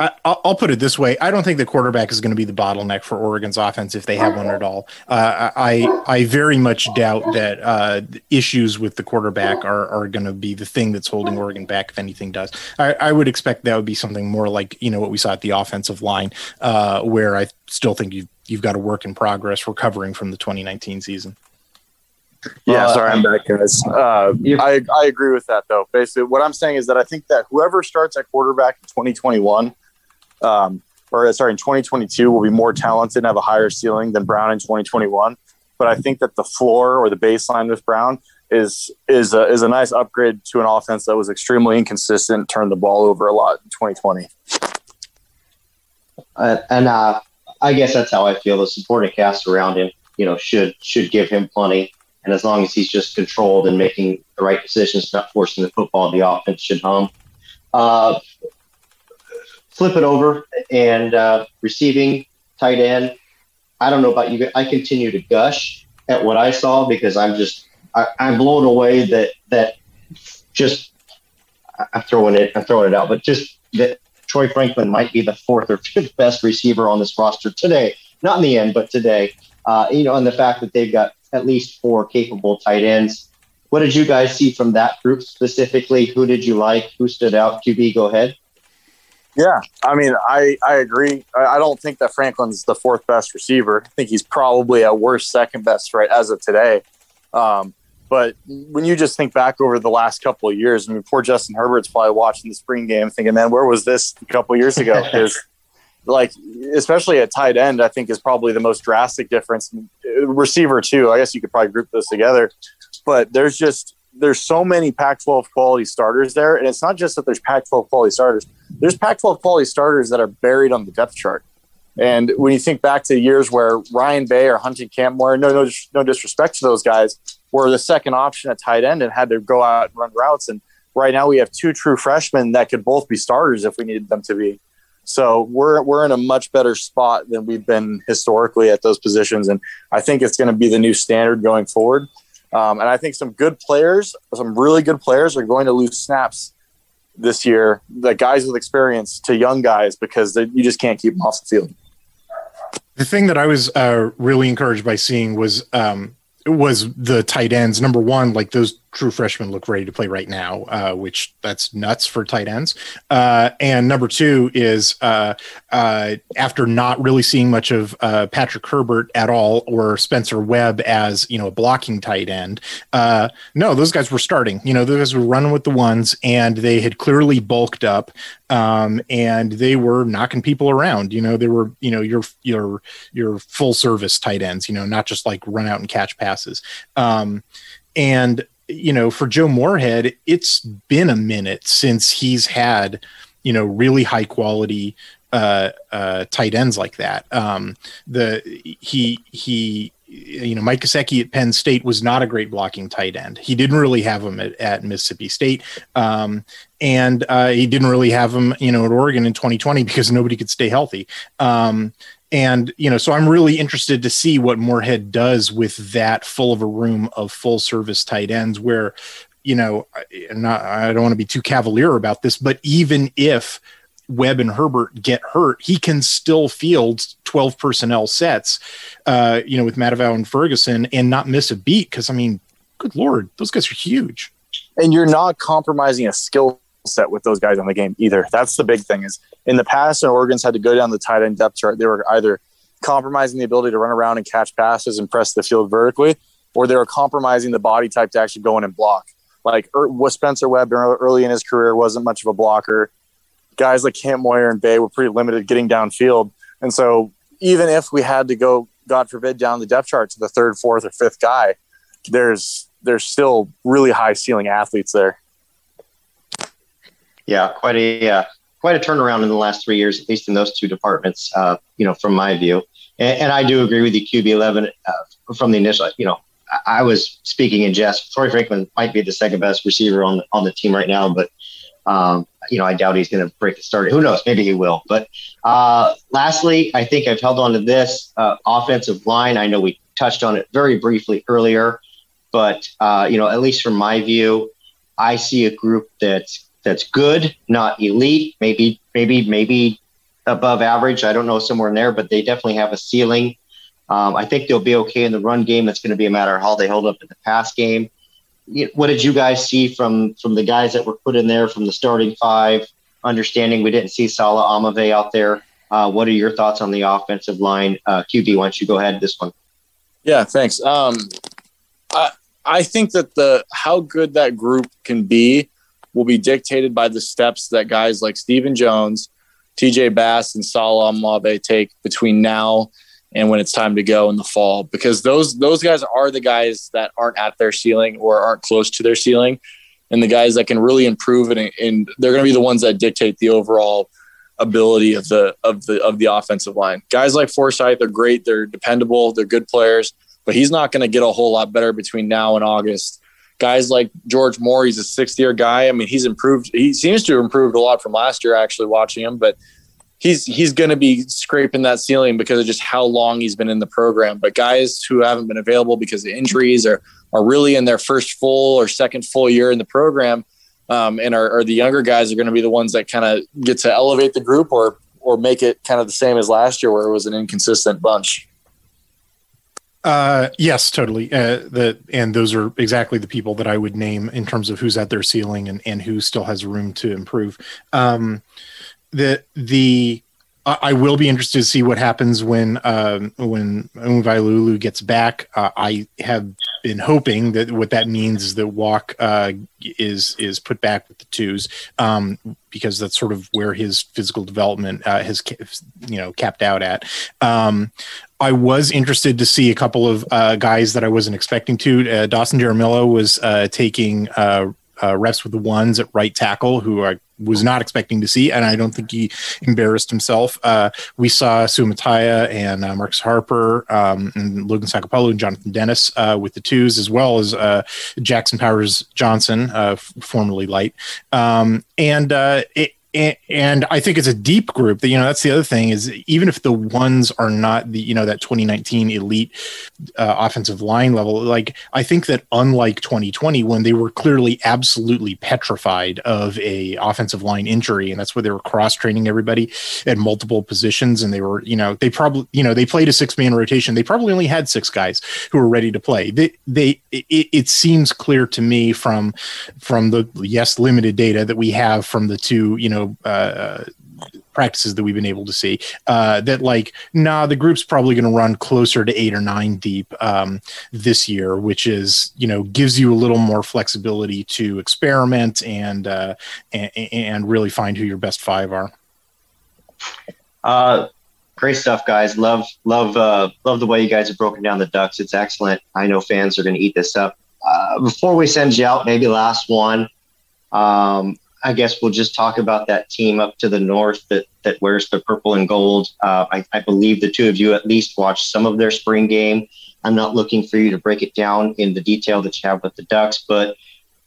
I, will put it this way: I don't think the quarterback is going to be the bottleneck for Oregon's offense if they have one at all. Uh, I I very much doubt that uh, issues with the quarterback are, are going to be the thing that's holding Oregon back. If anything does, I, I, would expect that would be something more like you know what we saw at the offensive line, uh, where I still think you you've got a work in progress recovering from the 2019 season. Yeah, uh, sorry, I'm back, guys. Uh, I I agree with that though. Basically, what I'm saying is that I think that whoever starts at quarterback in 2021 um, or uh, sorry, in 2022 will be more talented and have a higher ceiling than Brown in 2021. But I think that the floor or the baseline with Brown is is a, is a nice upgrade to an offense that was extremely inconsistent, turned the ball over a lot in 2020. Uh, and uh, I guess that's how I feel. The supporting cast around him, you know, should should give him plenty. And as long as he's just controlled and making the right decisions, not forcing the football, the offense should hum. Uh, flip it over and uh, receiving tight end. I don't know about you. I continue to gush at what I saw because I'm just I, am blown away that that just I'm throwing it I'm throwing it out, but just that Troy Franklin might be the fourth or fifth best receiver on this roster today. Not in the end, but today. Uh, you know, and the fact that they've got at least four capable tight ends. What did you guys see from that group specifically? Who did you like? Who stood out? QB, go ahead. Yeah, I mean, I I agree. I, don't think that Franklin's the fourth best receiver. I think he's probably at worst second best right as of today. Um, but when you just think back over the last couple of years, I mean, poor Justin Herbert's probably watching the spring game, thinking, "Man, where was this a couple years ago?" Because, like, especially at tight end, I think is probably the most drastic difference. Receiver too. I guess you could probably group those together. But there's just there's so many Pac-12 quality starters there, and it's not just that there's Pac-12 quality starters. There's Pac-12 quality starters that are buried on the depth chart. And when you think back to years where Ryan Bay or Hunting Campmore, no, no, no disrespect to those guys, were the second option at tight end and had to go out and run routes. And right now we have two true freshmen that could both be starters if we needed them to be. So we're we're in a much better spot than we've been historically at those positions, and I think it's going to be the new standard going forward. Um, and I think some good players, some really good players, are going to lose snaps this year, the guys with experience to young guys, because they, you just can't keep them off the field. The thing that I was uh, really encouraged by seeing was um, was the tight ends. Number one, like those true freshmen look ready to play right now, uh, which that's nuts for tight ends. Uh, and number two is uh, uh after not really seeing much of uh, Patrick Herbert at all or Spencer Webb as you know a blocking tight end. Uh, no, those guys were starting. You know, those guys were running with the ones, and they had clearly bulked up, um, and they were knocking people around. You know, they were you know your your your full service tight ends. You know, not just like run out and catch passes. Um, and you know, for Joe Moorhead, it's been a minute since he's had, you know, really high quality uh, uh, tight ends like that. Um, the he he you know Mike Gesicki at Penn State was not a great blocking tight end. He didn't really have him at, at Mississippi State, um, and uh, he didn't really have him you know at Oregon in 2020 because nobody could stay healthy. Um, and you know so i'm really interested to see what moorhead does with that full of a room of full service tight ends where you know not, i don't want to be too cavalier about this but even if webb and herbert get hurt he can still field 12 personnel sets uh, you know with Matthew and ferguson and not miss a beat because i mean good lord those guys are huge. And you're not compromising a skill set with those guys on the game either. That's the big thing. Is in the past, when Oregon's had to go down the tight end depth chart, they were either compromising the ability to run around and catch passes and press the field vertically, or they were compromising the body type to actually go in and block. Like er, Spencer Webb early in his career wasn't much of a blocker. Guys like Cam Moyer and Bay were pretty limited getting downfield, and so even if we had to go, God forbid, down the depth chart to the third, fourth, or fifth guy, there's there's still really high ceiling athletes there yeah, quite a uh, quite a turnaround in the last three years, at least in those two departments. Uh, you know, from my view, and, and, I do agree with you, QB eleven uh, from the initial. You know, I, I, was speaking in jest. Troy Franklin might be the second best receiver on the, on the team right now, but um, you know, I doubt he's going to break the start. Who knows? Maybe he will. But uh, lastly, I think I've held on to this uh, offensive line. I know we touched on it very briefly earlier, but uh, you know, at least from my view, I see a group that's that's good, not elite, maybe maybe maybe above average. I don't know somewhere in there, but they definitely have a ceiling. Um, I think they'll be okay in the run game. It's going to be a matter of how they hold up in the pass game. What did you guys see from from the guys that were put in there from the starting five? Understanding we didn't see Sala Aumavae out there. Uh, what are your thoughts on the offensive line? Uh, QB, why don't you go ahead this one? Yeah, thanks. Um, I I think that the how good that group can be will be dictated by the steps that guys like Steven Jones, TJ Bass, and Sala Aumavae take between now and when it's time to go in the fall, because those those guys are the guys that aren't at their ceiling or aren't close to their ceiling, and the guys that can really improve and, and they're going to be the ones that dictate the overall ability of the of the of the offensive line. Guys like Forsyth are great; they're dependable, they're good players, but he's not going to get a whole lot better between now and August guys like George Moore, he's a sixth year guy. I mean, he's improved. He seems to have improved a lot from last year, actually, watching him, but he's he's going to be scraping that ceiling because of just how long he's been in the program. But guys who haven't been available because of injuries or are really in their first full or second full year in the program, um, and are, are the younger guys are going to be the ones that kind of get to elevate the group or or make it kind of the same as last year where it was an inconsistent bunch. Uh, yes, totally. Uh, the and those are exactly the people that I would name in terms of who's at their ceiling and and who still has room to improve. Um, the the I will be interested to see what happens when um, when Laulu gets back. Uh, I have been hoping that what that means is that Walk uh, is is put back with the twos um, because that's sort of where his physical development uh, has you know capped out at. Um, I was interested to see a couple of uh, guys that I wasn't expecting to. Uh, Dawson Jaramillo was uh, taking reps with the ones at right tackle, who I was not expecting to see, and I don't think he embarrassed himself. Uh, we saw Suamataia and uh, Marcus Harper um, and Logan Sagapolu and Jonathan Dennis uh, with the twos, as well as uh, Jackson Powers Johnson, uh, formerly light. Um, and uh, it, and, I think it's a deep group. That you know, that's the other thing is even if the ones are not the you know that 2019 elite uh, offensive line level, like I think that unlike 2020 when they were clearly absolutely petrified of a offensive line injury, and that's where they were cross training everybody at multiple positions, and they were you know they probably you know they played a six man rotation. They probably only had six guys who were ready to play. They they it, it seems clear to me from from the yes limited data that we have from the two you know uh, practices that we've been able to see uh, that like nah the group's probably going to run closer to eight or nine deep um, this year which is you know gives you a little more flexibility to experiment and uh, and, and really find who your best five are. Uh, great stuff guys. Love love uh, love the way you guys have broken down the ducks. It's excellent. I know fans are going to eat this up. Uh, before we send you out maybe last one. Um, I guess we'll just talk about that team up to the north that that wears the purple and gold. Uh, I, I, believe the two of you at least watched some of their spring game. I'm not looking for you to break it down in the detail that you have with the Ducks, but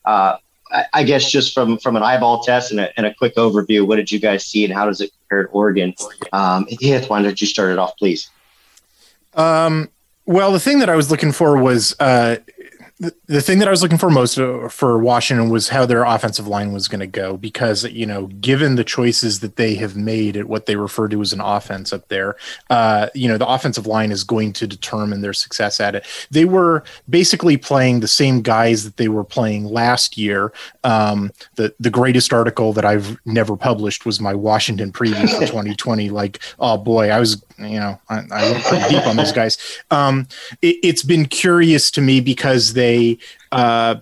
uh, I, I, guess just from from an eyeball test and a, and a, quick overview, what did you guys see and how does it compare to Oregon? Um, why don't you start it off, please? Um, well, the thing that I was looking for was uh, the, thing that I was looking for most uh, for Washington was how their offensive line was going to go because you know given the choices that they have made at what they refer to as an offense up there, uh, you know the offensive line is going to determine their success at it. They were basically playing the same guys that they were playing last year. Um, the the greatest article that I've never published was my Washington preview for 2020. Like oh boy, I was you know I, I went pretty deep on those guys. Um, it, it's been curious to me because they they uh,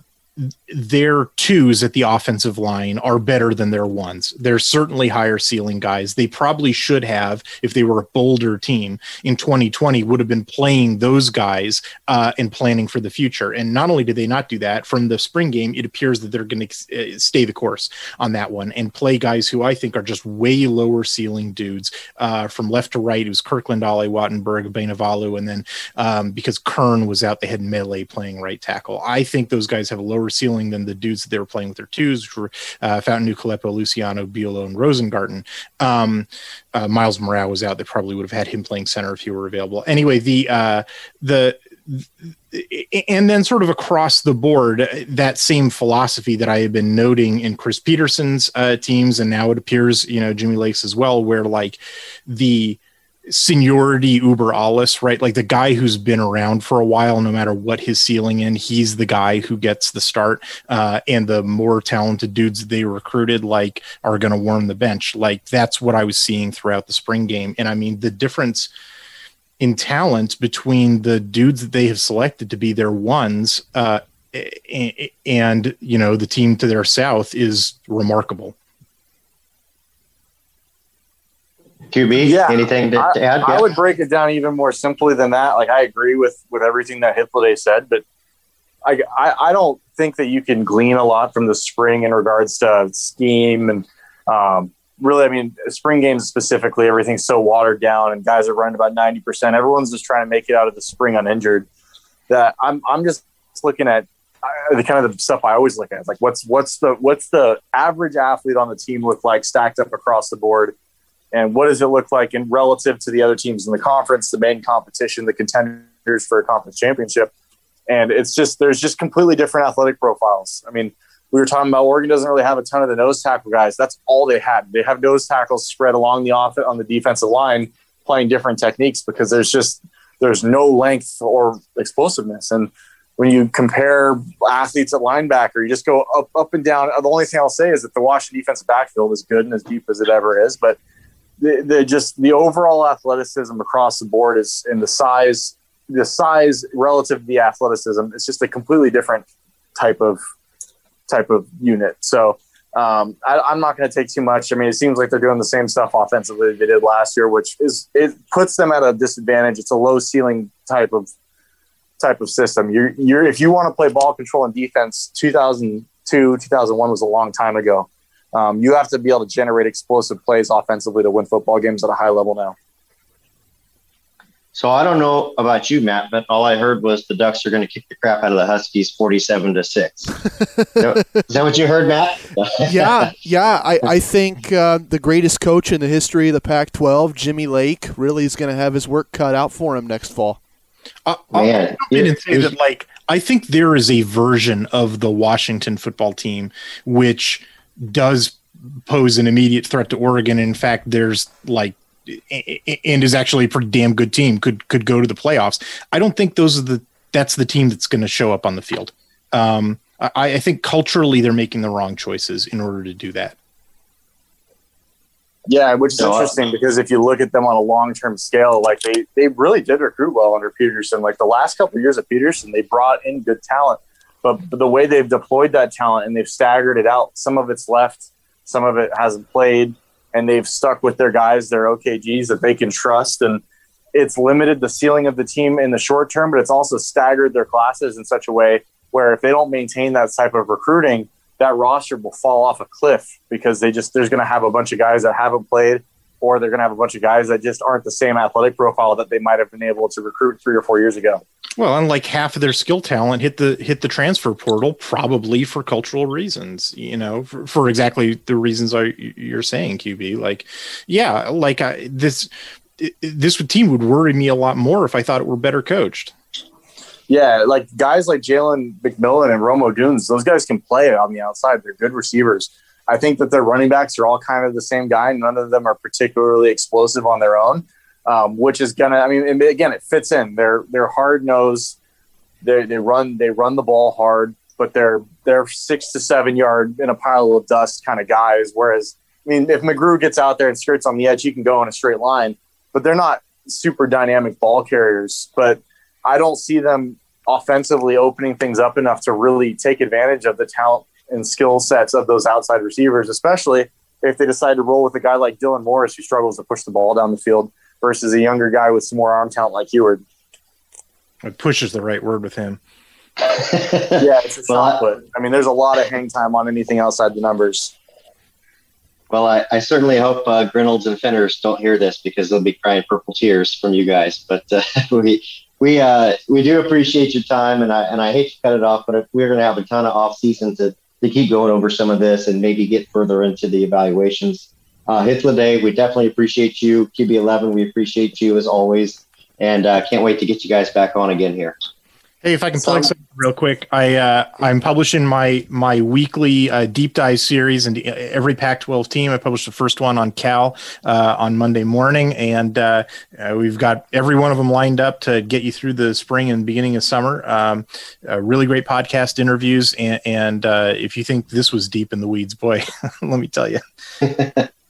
their twos at the offensive line are better than their ones. They're certainly higher ceiling guys. They probably should have, if they were a bolder team in 2020, would have been playing those guys uh, and planning for the future. And not only did they not do that from the spring game, it appears that they're going to uh, stay the course on that one and play guys who I think are just way lower ceiling dudes uh, from left to right. It was Kirkland, Ale, Wattenberg, Bainivalu, and then um, because Kern was out, they had Mele playing right tackle. I think those guys have a lower ceiling than the dudes that they were playing with their twos, which were uh, Fautanu, Kalepo, Luciano, Buelow, and Rosengarten. Um, uh, Myles Morow was out. They probably would have had him playing center if he were available. Anyway, the uh, the and then sort of across the board that same philosophy that i have been noting in chris petersen's uh, teams and now it appears you know jimmy lakes as well where like the seniority uber alles right? Like the guy who's been around for a while no matter what his ceiling in he's the guy who gets the start. Uh, and the more talented dudes they recruited like are going to warm the bench. Like that's what i was seeing throughout the spring game. And i mean the difference in talent between the dudes that they have selected to be their ones uh, and you know the team to their south is remarkable QB, yeah. anything to, to add? I, yeah. I would break it down even more simply than that. Like I agree with with everything that Hythloday said, but I, I, I don't think that you can glean a lot from the spring in regards to scheme and um, really. I mean, spring games specifically, everything's so watered down, and guys are running about ninety percent. Everyone's just trying to make it out of the spring uninjured. That I'm I'm just looking at uh, the kind of the stuff I always look at. Like what's what's the what's the average athlete on the team look like stacked up across the board and what does it look like in relative to the other teams in the conference, the main competition, the contenders for a conference championship. And it's just there's just completely different athletic profiles. I mean, we were talking about Oregon doesn't really have a ton of the nose tackle guys. That's all they had. They have nose tackles spread along the off on the defensive line, playing different techniques because there's just there's no length or explosiveness. And when you compare athletes at linebacker, you just go up up and down. The only thing I'll say is that the Washington defensive backfield is good and as deep as it ever is, but the, the just the overall athleticism across the board is in the size the size relative to the athleticism it's just a completely different type of type of unit so um, I, am not going to take too much. I mean, it seems like they're doing the same stuff offensively they did last year, which is it puts them at a disadvantage. It's a low ceiling type of type of system. You're, you're if you want to play ball control and defense, 2002, 2001 was a long time ago. Um, you have to be able to generate explosive plays offensively to win football games at a high level now. So I don't know about you, Matt, but all I heard was the Ducks are going to kick the crap out of the Huskies, forty-seven to six. is, that what you heard, Matt? yeah, yeah. I I think uh, the greatest coach in the history of the Pac-12, Jimmy Lake, really is going to have his work cut out for him next fall. Uh, Man, I'll and say that, like, I think there is a version of the Washington football team which does pose an immediate threat to Oregon. In fact, there's like and is actually a pretty damn good team could could go to the playoffs. I don't think those are the that's the team that's going to show up on the field. Um, I, I, think culturally they're making the wrong choices in order to do that. Yeah, which is so, uh, interesting because if you look at them on a long term scale, like they they really did recruit well under Petersen. Like the last couple of years of Petersen, they brought in good talent, but, but the way they've deployed that talent and they've staggered it out, some of it's left, some of it hasn't played and they've stuck with their guys, their OKGs that they can trust. And it's limited the ceiling of the team in the short term, but it's also staggered their classes in such a way where if they don't maintain that type of recruiting, that roster will fall off a cliff because they just there's going to have a bunch of guys that haven't played or they're going to have a bunch of guys that just aren't the same athletic profile that they might have been able to recruit three or four years ago. Well, and like half of their skill talent hit the hit the transfer portal, probably for cultural reasons. You know, for, for exactly the reasons I, you're saying, QB. Like, yeah, like I, this this team would worry me a lot more if I thought it were better coached. Yeah, like guys like Jalen McMillan and Rome Odunze, those guys can play on the outside. They're good receivers. I think that their running backs are all kind of the same guy. None of them are particularly explosive on their own, um, which is gonna. I mean, again, it fits in. They're they're hard nosed. They they run they run the ball hard, but they're they're six to seven yard in a pile of dust kind of guys. Whereas, I mean, if McGrew gets out there and skirts on the edge, he can go in a straight line. But they're not super dynamic ball carriers. But I don't see them offensively opening things up enough to really take advantage of the talent and skill sets of those outside receivers, especially if they decide to roll with a guy like Dylan Morris who struggles to push the ball down the field versus a younger guy with some more arm talent like Huard. It pushes the right word with him. yeah, it's a well, put. I mean, there's a lot of hang time on anything outside the numbers. Well, I, I certainly hope uh, Grinolds and Finners don't hear this because they'll be crying purple tears from you guys. But uh, we we uh, we do appreciate your time, and I and I hate to cut it off, but we're going to have a ton of off season to to keep going over some of this and maybe get further into the evaluations. Uh, Hythloday, we definitely appreciate you. QB11, we appreciate you as always. And uh, can't wait to get you guys back on again here. Hey, if I can plug something real quick, I uh, I'm publishing my my weekly uh, deep dive series into every Pac-12 team. I published the first one on Cal uh, on Monday morning, and uh, uh, we've got every one of them lined up to get you through the spring and beginning of summer. Um, really great podcast interviews, and, and uh, if you think this was deep in the weeds, boy, let me tell you.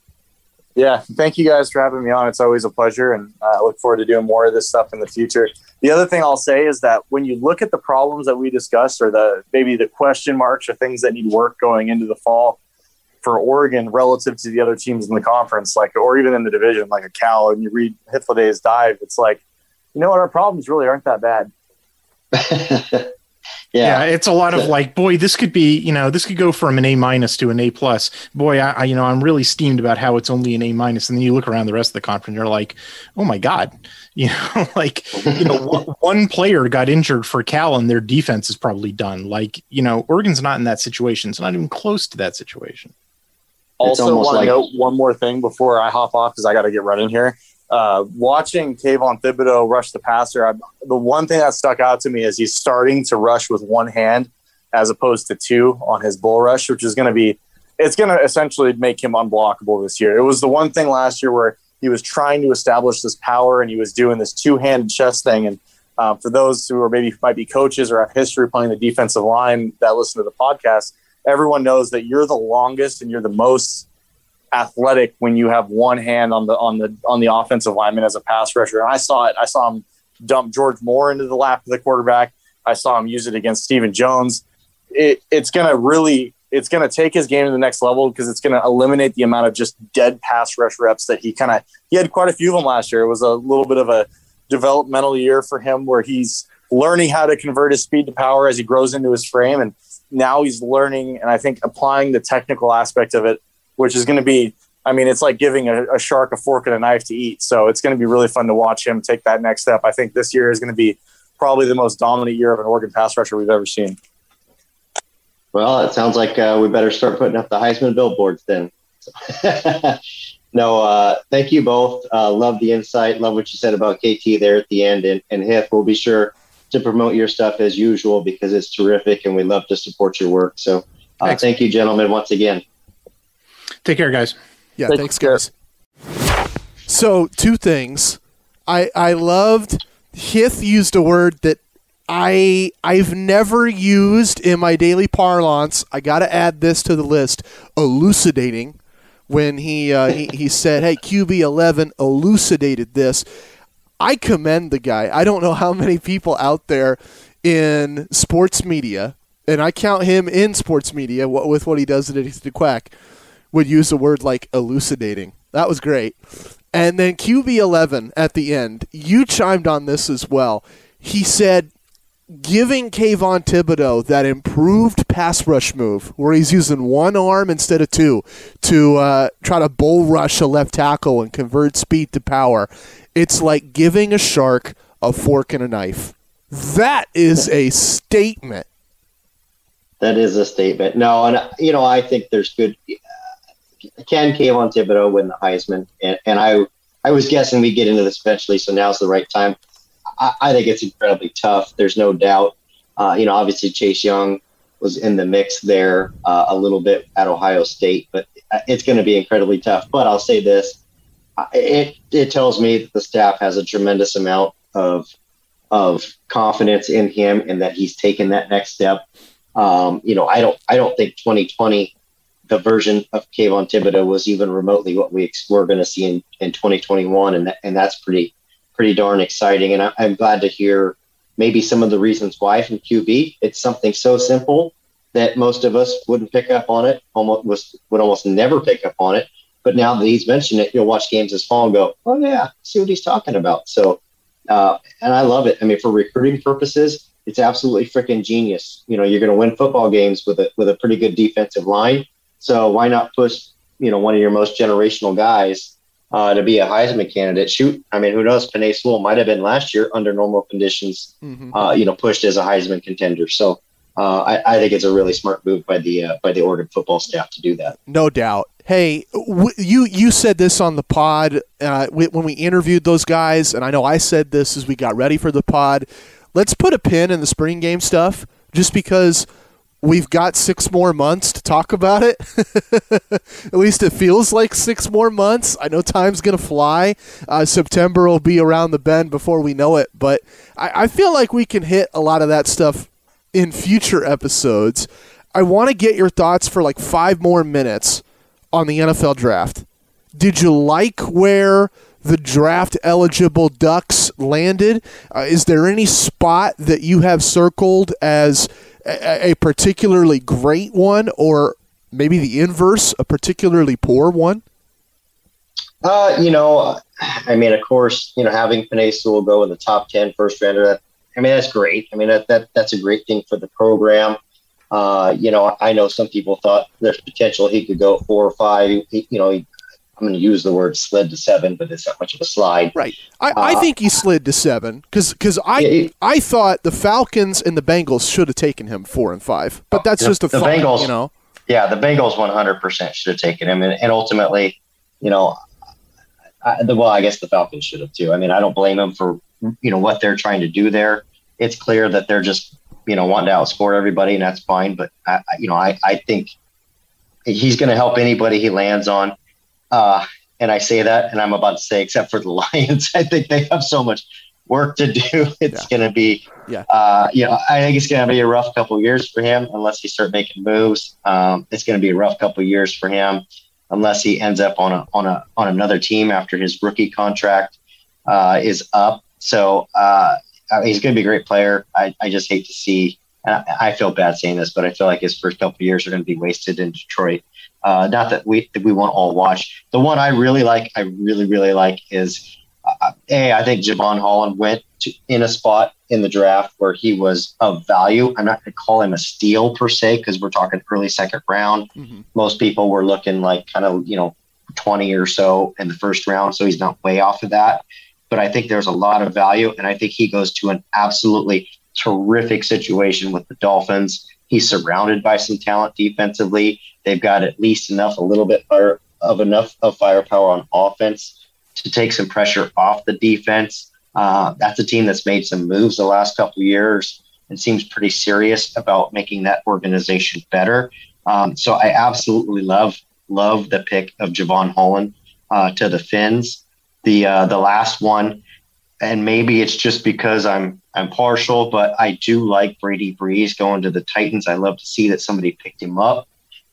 Yeah, thank you guys for having me on. It's always a pleasure, and uh, I look forward to doing more of this stuff in the future. The other thing I'll say is that when you look at the problems that we discussed, or the maybe the question marks or things that need work going into the fall for Oregon relative to the other teams in the conference, like or even in the division, like a Cal, and you read Hythloday's dive, it's like, you know what, our problems really aren't that bad. Yeah. yeah. it's a lot of like, boy, this could be, you know, this could go from an A minus to an A plus. Boy, I, I, you know, I'm really steamed about how it's only an A minus, and then you look around the rest of the conference, and you're like, oh my god, you know, like, you know, one player got injured for Cal, and their defense is probably done. Like, you know, Oregon's not in that situation. It's not even close to that situation. Also, want to like- note one more thing before I hop off because I got to get running here uh, watching Kayvon Thibodeaux rush the passer, I, the one thing that stuck out to me is he's starting to rush with one hand as opposed to two on his bull rush, which is going to be, it's going to essentially make him unblockable this year. It was the one thing last year where he was trying to establish this power and he was doing this two handed chest thing. And uh, for those who are maybe might be coaches or have history playing the defensive line that listen to the podcast, everyone knows that you're the longest and you're the most athletic when you have one hand on the on the on the offensive lineman as a pass rusher. And I saw it. I saw him dump George Moore into the lap of the quarterback. I saw him use it against Steven Jones. It, it's going to really it's going to take his game to the next level because it's going to eliminate the amount of just dead pass rush reps that he kind of he had quite a few of them last year. It was a little bit of a developmental year for him where he's learning how to convert his speed to power as he grows into his frame and now he's learning and I think applying the technical aspect of it which is going to be I mean, it's like giving a, a shark a fork and a knife to eat. So it's going to be really fun to watch him take that next step. I think this year is going to be probably the most dominant year of an Oregon pass rusher we've ever seen. Well, it sounds like uh, we better start putting up the Heisman billboards then. no, uh, thank you both. Uh, love the insight. Love what you said about KT there at the end. And, and Hith, we'll be sure to promote your stuff as usual because it's terrific and we love to support your work. So uh, thank you, gentlemen, once again. Take care, guys. Yeah, thanks, guys. So, two things. I I loved Hith used a word that I I've never used in my daily parlance. I got to add this to the list. Elucidating. When he, uh, he he said, "Hey, QB eleven elucidated this." I commend the guy. I don't know how many people out there in sports media, and I count him in sports media with what he does at the Quack, would use a word like elucidating. That was great. And then QB11 at the end, you chimed on this as well. He said, giving Kayvon Thibodeaux that improved pass rush move, where he's using one arm instead of two to uh, try to bull rush a left tackle and convert speed to power, it's like giving a shark a fork and a knife. That is a statement. That is a statement. No, and you know, I think there's good. Can Kayvon Thibodeaux win the Heisman? And, and I, I was guessing we'd get into this eventually, so now's the right time. I, I think it's incredibly tough. There's no doubt. Uh, you know, obviously Chase Young was in the mix there uh, a little bit at Ohio State, but it's going to be incredibly tough. But I'll say this: it it tells me that the staff has a tremendous amount of of confidence in him and that he's taken that next step. Um, you know, I don't I don't think 2020 the version of Kayvon Thibodeaux was even remotely what we were going to see in, in 2021, and that, and that's pretty pretty darn exciting. And I, I'm glad to hear maybe some of the reasons why from QB. It's something so simple that most of us wouldn't pick up on it, almost would almost never pick up on it. But now that he's mentioned it, you'll watch games this fall and go, "Oh yeah, see what he's talking about." So, uh, and I love it. I mean, for recruiting purposes, it's absolutely freaking genius. You know, you're going to win football games with a with a pretty good defensive line so why not push, you know, one of your most generational guys uh, to be a Heisman candidate? Shoot, I mean, who knows? Penei Sewell might have been last year under normal conditions, mm-hmm. uh, you know, pushed as a Heisman contender. So uh, I, I, think it's a really smart move by the uh, by the Oregon football staff to do that. No doubt. Hey, w- you you said this on the pod uh, when we interviewed those guys, and I know I said this as we got ready for the pod. Let's put a pin in the spring game stuff, just because we've got six more months to talk about it. At least it feels like six more months. I know time's going to fly. Uh, September will be around the bend before we know it, but I, I feel like we can hit a lot of that stuff in future episodes. I want to get your thoughts for like five more minutes on the NFL draft. Did you like where the draft eligible Ducks landed? Uh, is there any spot that you have circled as a, a particularly great one, or maybe the inverse, a particularly poor one? Uh, you know, I mean, of course, you know, having Penei Sewell go in the top 10 first rounder, that, I mean, that's great. I mean, that, that that's a great thing for the program. Uh, you know, I know some people thought there's potential he could go four or five. He, you know, he I'm going to use the word slid to seven, but it's not much of a slide. Right. I, uh, I think he slid to seven because because I yeah, he, I thought the Falcons and the Bengals should have taken him four and five, but that's the, just a the thought, Bengals. You know. Yeah, the Bengals 100 percent should have taken him, and, and ultimately, you know, I, the, well, I guess the Falcons should have too. I mean, I don't blame them for you know what they're trying to do there. It's clear that they're just you know wanting to outscore everybody, and that's fine. But I, you know, I I think he's going to help anybody he lands on uh, and I say that, and I'm about to say, except for the Lions, I think they have so much work to do. It's yeah. going to be, yeah. Uh, you know, I think it's going to be a rough couple years for him unless he start making moves. Um, it's going to be a rough couple years for him unless he ends up on a on a on another team after his rookie contract uh, is up. So uh, he's going to be a great player. I, I just hate to see. I feel bad saying this, but I feel like his first couple years are going to be wasted in Detroit. Uh, not that we that we won't all watch. The one I really like, I really really like is uh, a. I think Jevon Holland went to, in a spot in the draft where he was of value. I'm not going to call him a steal per se because we're talking early second round. Mm-hmm. Most people were looking like kind of you know 20 or so in the first round, so he's not way off of that. But I think there's a lot of value, and I think he goes to an absolutely terrific situation with the Dolphins. He's surrounded by some talent defensively. They've got at least enough, a little bit of enough of firepower on offense to take some pressure off the defense. Uh, that's a team that's made some moves the last couple years and seems pretty serious about making that organization better. Um, so I absolutely love love the pick of Jevon Holland uh, to the Finns. The uh, the last one, and maybe it's just because I'm I'm partial, but I do like Brady Breeze going to the Titans. I love to see that somebody picked him up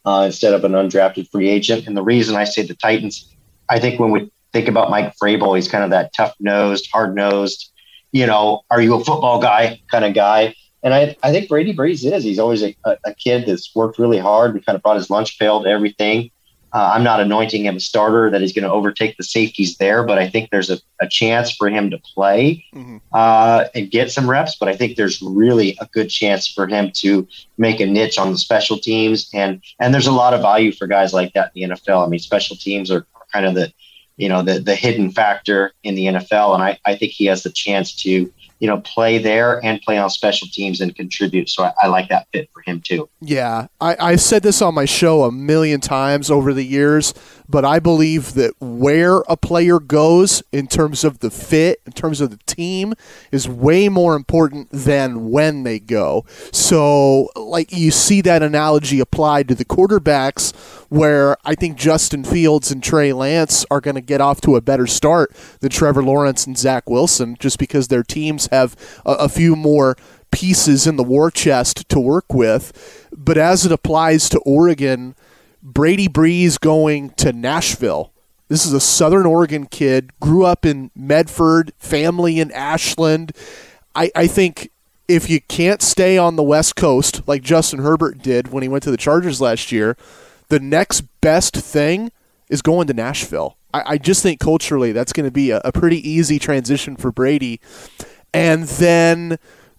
uh, instead of an undrafted free agent. And the reason I say the Titans, I think when we think about Mike Vrabel, he's kind of that tough nosed, hard nosed, you know, are you a football guy kind of guy. And I, I think Brady Breeze is. He's always a, a kid that's worked really hard and kind of brought his lunch pail to everything. Uh, I'm not anointing him a starter that he's going to overtake the safeties there, but I think there's a, a chance for him to play mm-hmm. uh, and get some reps. But I think there's really a good chance for him to make a niche on the special teams, and and there's a lot of value for guys like that in the NFL. I mean, special teams are, are kind of the you know the the hidden factor in the NFL, and I, I think he has the chance to you know, play there and play on special teams and contribute. So I, I like that fit for him too. Yeah, I, said this on my show a million times over the years, but I believe that where a player goes in terms of the fit, in terms of the team, is way more important than when they go. So, like, you see that analogy applied to the quarterbacks, where I think Justin Fields and Trey Lance are going to get off to a better start than Trevor Lawrence and Zach Wilson, just because their teams have a, a few more pieces in the war chest to work with. But as it applies to Oregon, Brady Breeze going to Nashville. This is a Southern Oregon kid, grew up in Medford, family in Ashland. I, I think if you can't stay on the West Coast like Justin Herbert did when he went to the Chargers last year, the next best thing is going to Nashville. I, I just think culturally that's going to be a, a pretty easy transition for Brady. And then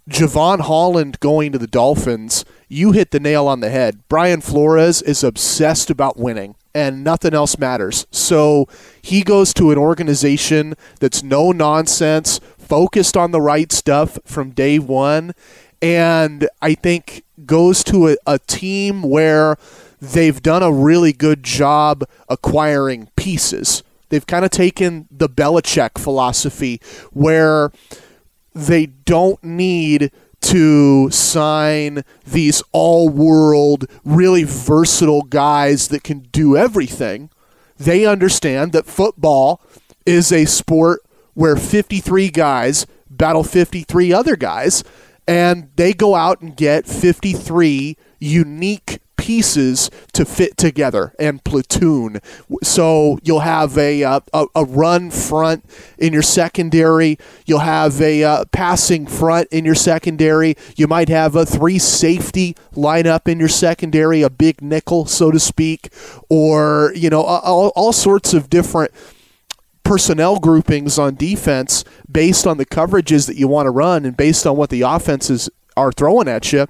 Jevon Holland going to the Dolphins, you hit the nail on the head. Brian Flores is obsessed about winning and nothing else matters. So he goes to an organization that's no nonsense, focused on the right stuff from day one, and I think goes to a, a team where they've done a really good job acquiring pieces. They've kind of taken the Belichick philosophy where they don't need to sign these all world, really versatile guys that can do everything. They understand that football is a sport where 53 guys battle 53 other guys, and they go out and get 53 unique pieces to fit together and platoon. So you'll have a, uh, a, a, run front in your secondary. You'll have a uh, passing front in your secondary. You might have a three safety lineup in your secondary, a big nickel, so to speak, or, you know, all, all sorts of different personnel groupings on defense based on the coverages that you want to run and based on what the offenses are throwing at you.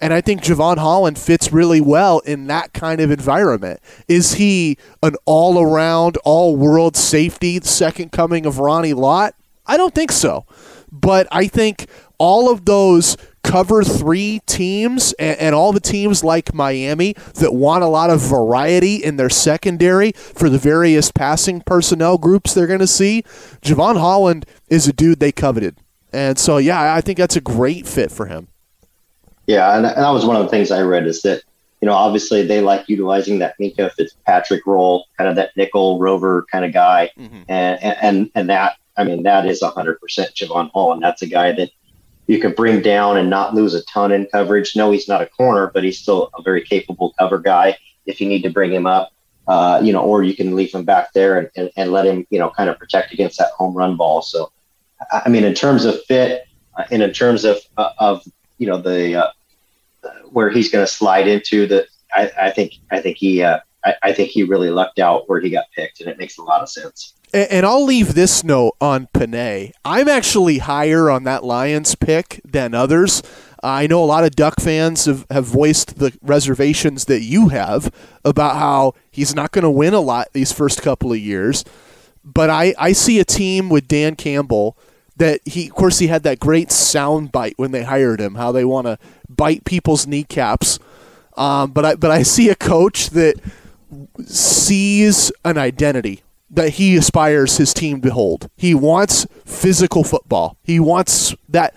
And I think Jevon Holland fits really well in that kind of environment. Is he an all around, all world safety, second coming of Ronnie Lott? I don't think so. But I think all of those cover three teams and, and, all the teams like Miami that want a lot of variety in their secondary for the various passing personnel groups they're going to see, Jevon Holland is a dude they coveted. And so, yeah, I think that's a great fit for him. Yeah, and, and that was one of the things I read is that you know obviously they like utilizing that Minkah Fitzpatrick role, kind of that nickel rover kind of guy, mm-hmm. and, and and that I mean that is hundred percent Jevon Hall, and that's a guy that you can bring down and not lose a ton in coverage. No, he's not a corner, but he's still a very capable cover guy if you need to bring him up. Uh, you know, or you can leave him back there and, and, and, let him, you know, kind of protect against that home run ball. So, I mean, in terms of fit uh, and in terms of, uh, of you know the uh, where he's going to slide into the. I, I, think I think he uh, I, I, think he really lucked out where he got picked, and it makes a lot of sense. And, and I'll leave this note on Penei. I'm actually higher on that Lions pick than others. I know a lot of Duck fans have, have voiced the reservations that you have about how he's not going to win a lot these first couple of years. But I, I see a team with Dan Campbell that he, of course, he had that great sound bite when they hired him, how they want to bite people's kneecaps. Um, but I, but I see a coach that sees an identity that he aspires his team to hold. He wants physical football. He wants that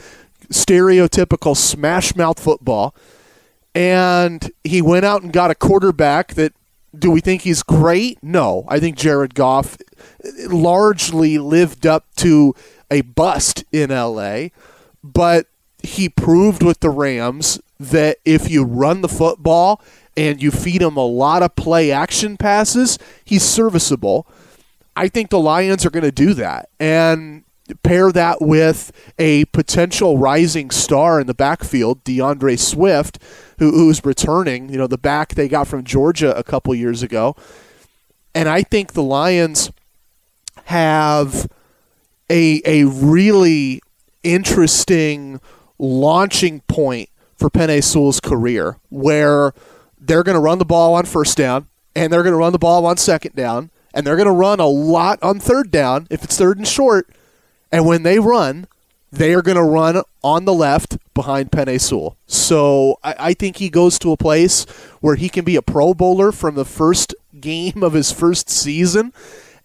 stereotypical smash mouth football. And he went out and got a quarterback that do we think he's great? No. I think Jared Goff largely lived up to a bust in LA, but he proved with the Rams that if you run the football and you feed him a lot of play action passes, he's serviceable. I think the Lions are going to do that. And pair that with a potential rising star in the backfield, DeAndre Swift, who, who's returning, you know, the back they got from Georgia a couple years ago. And I think the Lions have a, a really interesting launching point for Penei Sewell's career where they're going to run the ball on first down and they're going to run the ball on second down and they're going to run a lot on third down if it's third and short. And when they run, they are going to run on the left behind Penei Sewell. So I, I, think he goes to a place where he can be a Pro Bowler from the first game of his first season.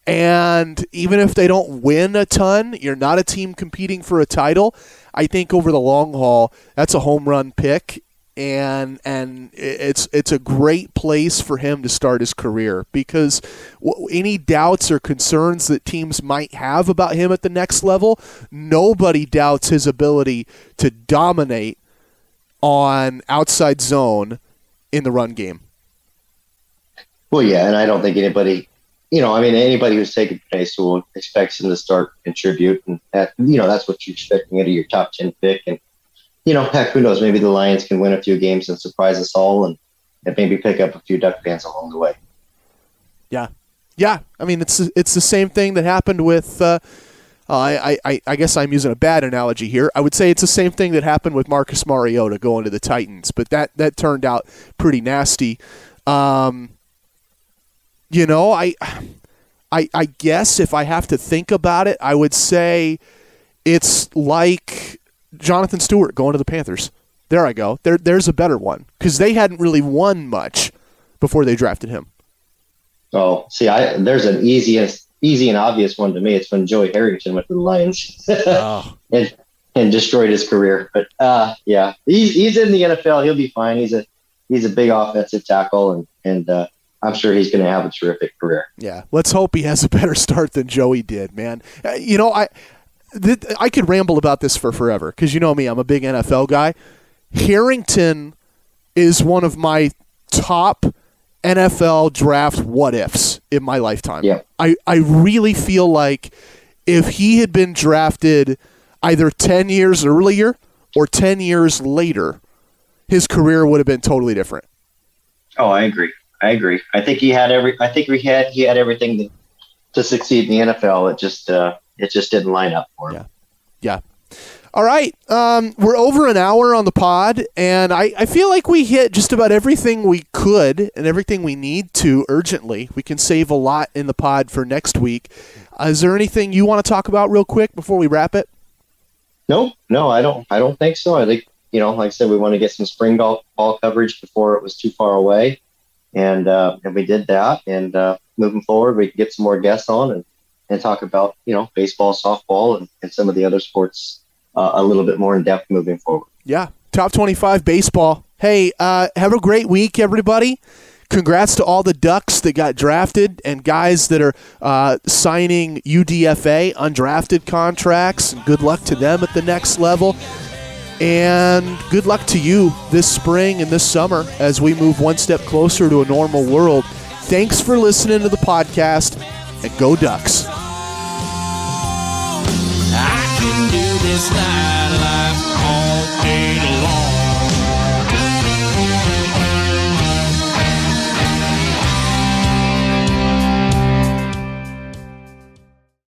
And even if they don't win a ton, you're not a team competing for a title. I think over the long haul, that's a home run pick and and it's it's a great place for him to start his career because any doubts or concerns that teams might have about him at the next level, nobody doubts his ability to dominate on outside zone in the run game. Well, yeah, and I don't think anybody, you know, I mean, anybody who's taken place will expects him to start contribute, and that, you know that's what you're expecting out of your top ten pick, and you know, heck, who knows? Maybe the Lions can win a few games and surprise us all, and, and maybe pick up a few Duck fans along the way. Yeah, yeah. I mean, it's it's the same thing that happened with. Uh, I, I, I guess I'm using a bad analogy here. I would say it's the same thing that happened with Marcus Mariota going to the Titans, but that, that turned out pretty nasty. Um, you know, I, I, I guess if I have to think about it, I would say it's like Jonathan Stewart going to the Panthers. There I go. There, there's a better one because they hadn't really won much before they drafted him. Oh, see, I there's an easiest, easy and obvious one to me. It's when Joey Harrington went to the Lions oh. and and destroyed his career. But uh, yeah, he's he's in the NFL. He'll be fine. He's a he's a big offensive tackle, and and uh, I'm sure he's going to have a terrific career. Yeah, let's hope he has a better start than Joey did, man. Uh, you know, I I could ramble about this for forever because you know me, I'm a big NFL guy. Harrington is one of my top NFL draft what ifs in my lifetime. Yeah. I, I really feel like if he had been drafted either 10 years earlier or 10 years later, his career would have been totally different. Oh, I agree. I agree. I think he had every. I think he had he had everything to, to succeed in the NFL. It just uh, it just didn't line up for him. Yeah. Yeah. All right. Um, we're over an hour on the pod, and I, I feel like we hit just about everything we could and everything we need to urgently. We can save a lot in the pod for next week. Uh, is there anything you want to talk about real quick before we wrap it? No, no, I don't. I don't think so. I think you know, like I said, we want to get some spring ball, ball coverage before it was too far away, and uh, and we did that. And uh, moving forward, we can get some more guests on and and talk about you know baseball, softball, and, and some of the other sports uh, a little bit more in depth moving forward. Yeah, top twenty-five baseball. Hey, uh, have a great week, everybody. Congrats to all the Ducks that got drafted and guys that are uh, signing UDFA undrafted contracts. Good luck to them at the next level. And good luck to you this spring and this summer as we move one step closer to a normal world. Thanks for listening to the podcast and go Ducks.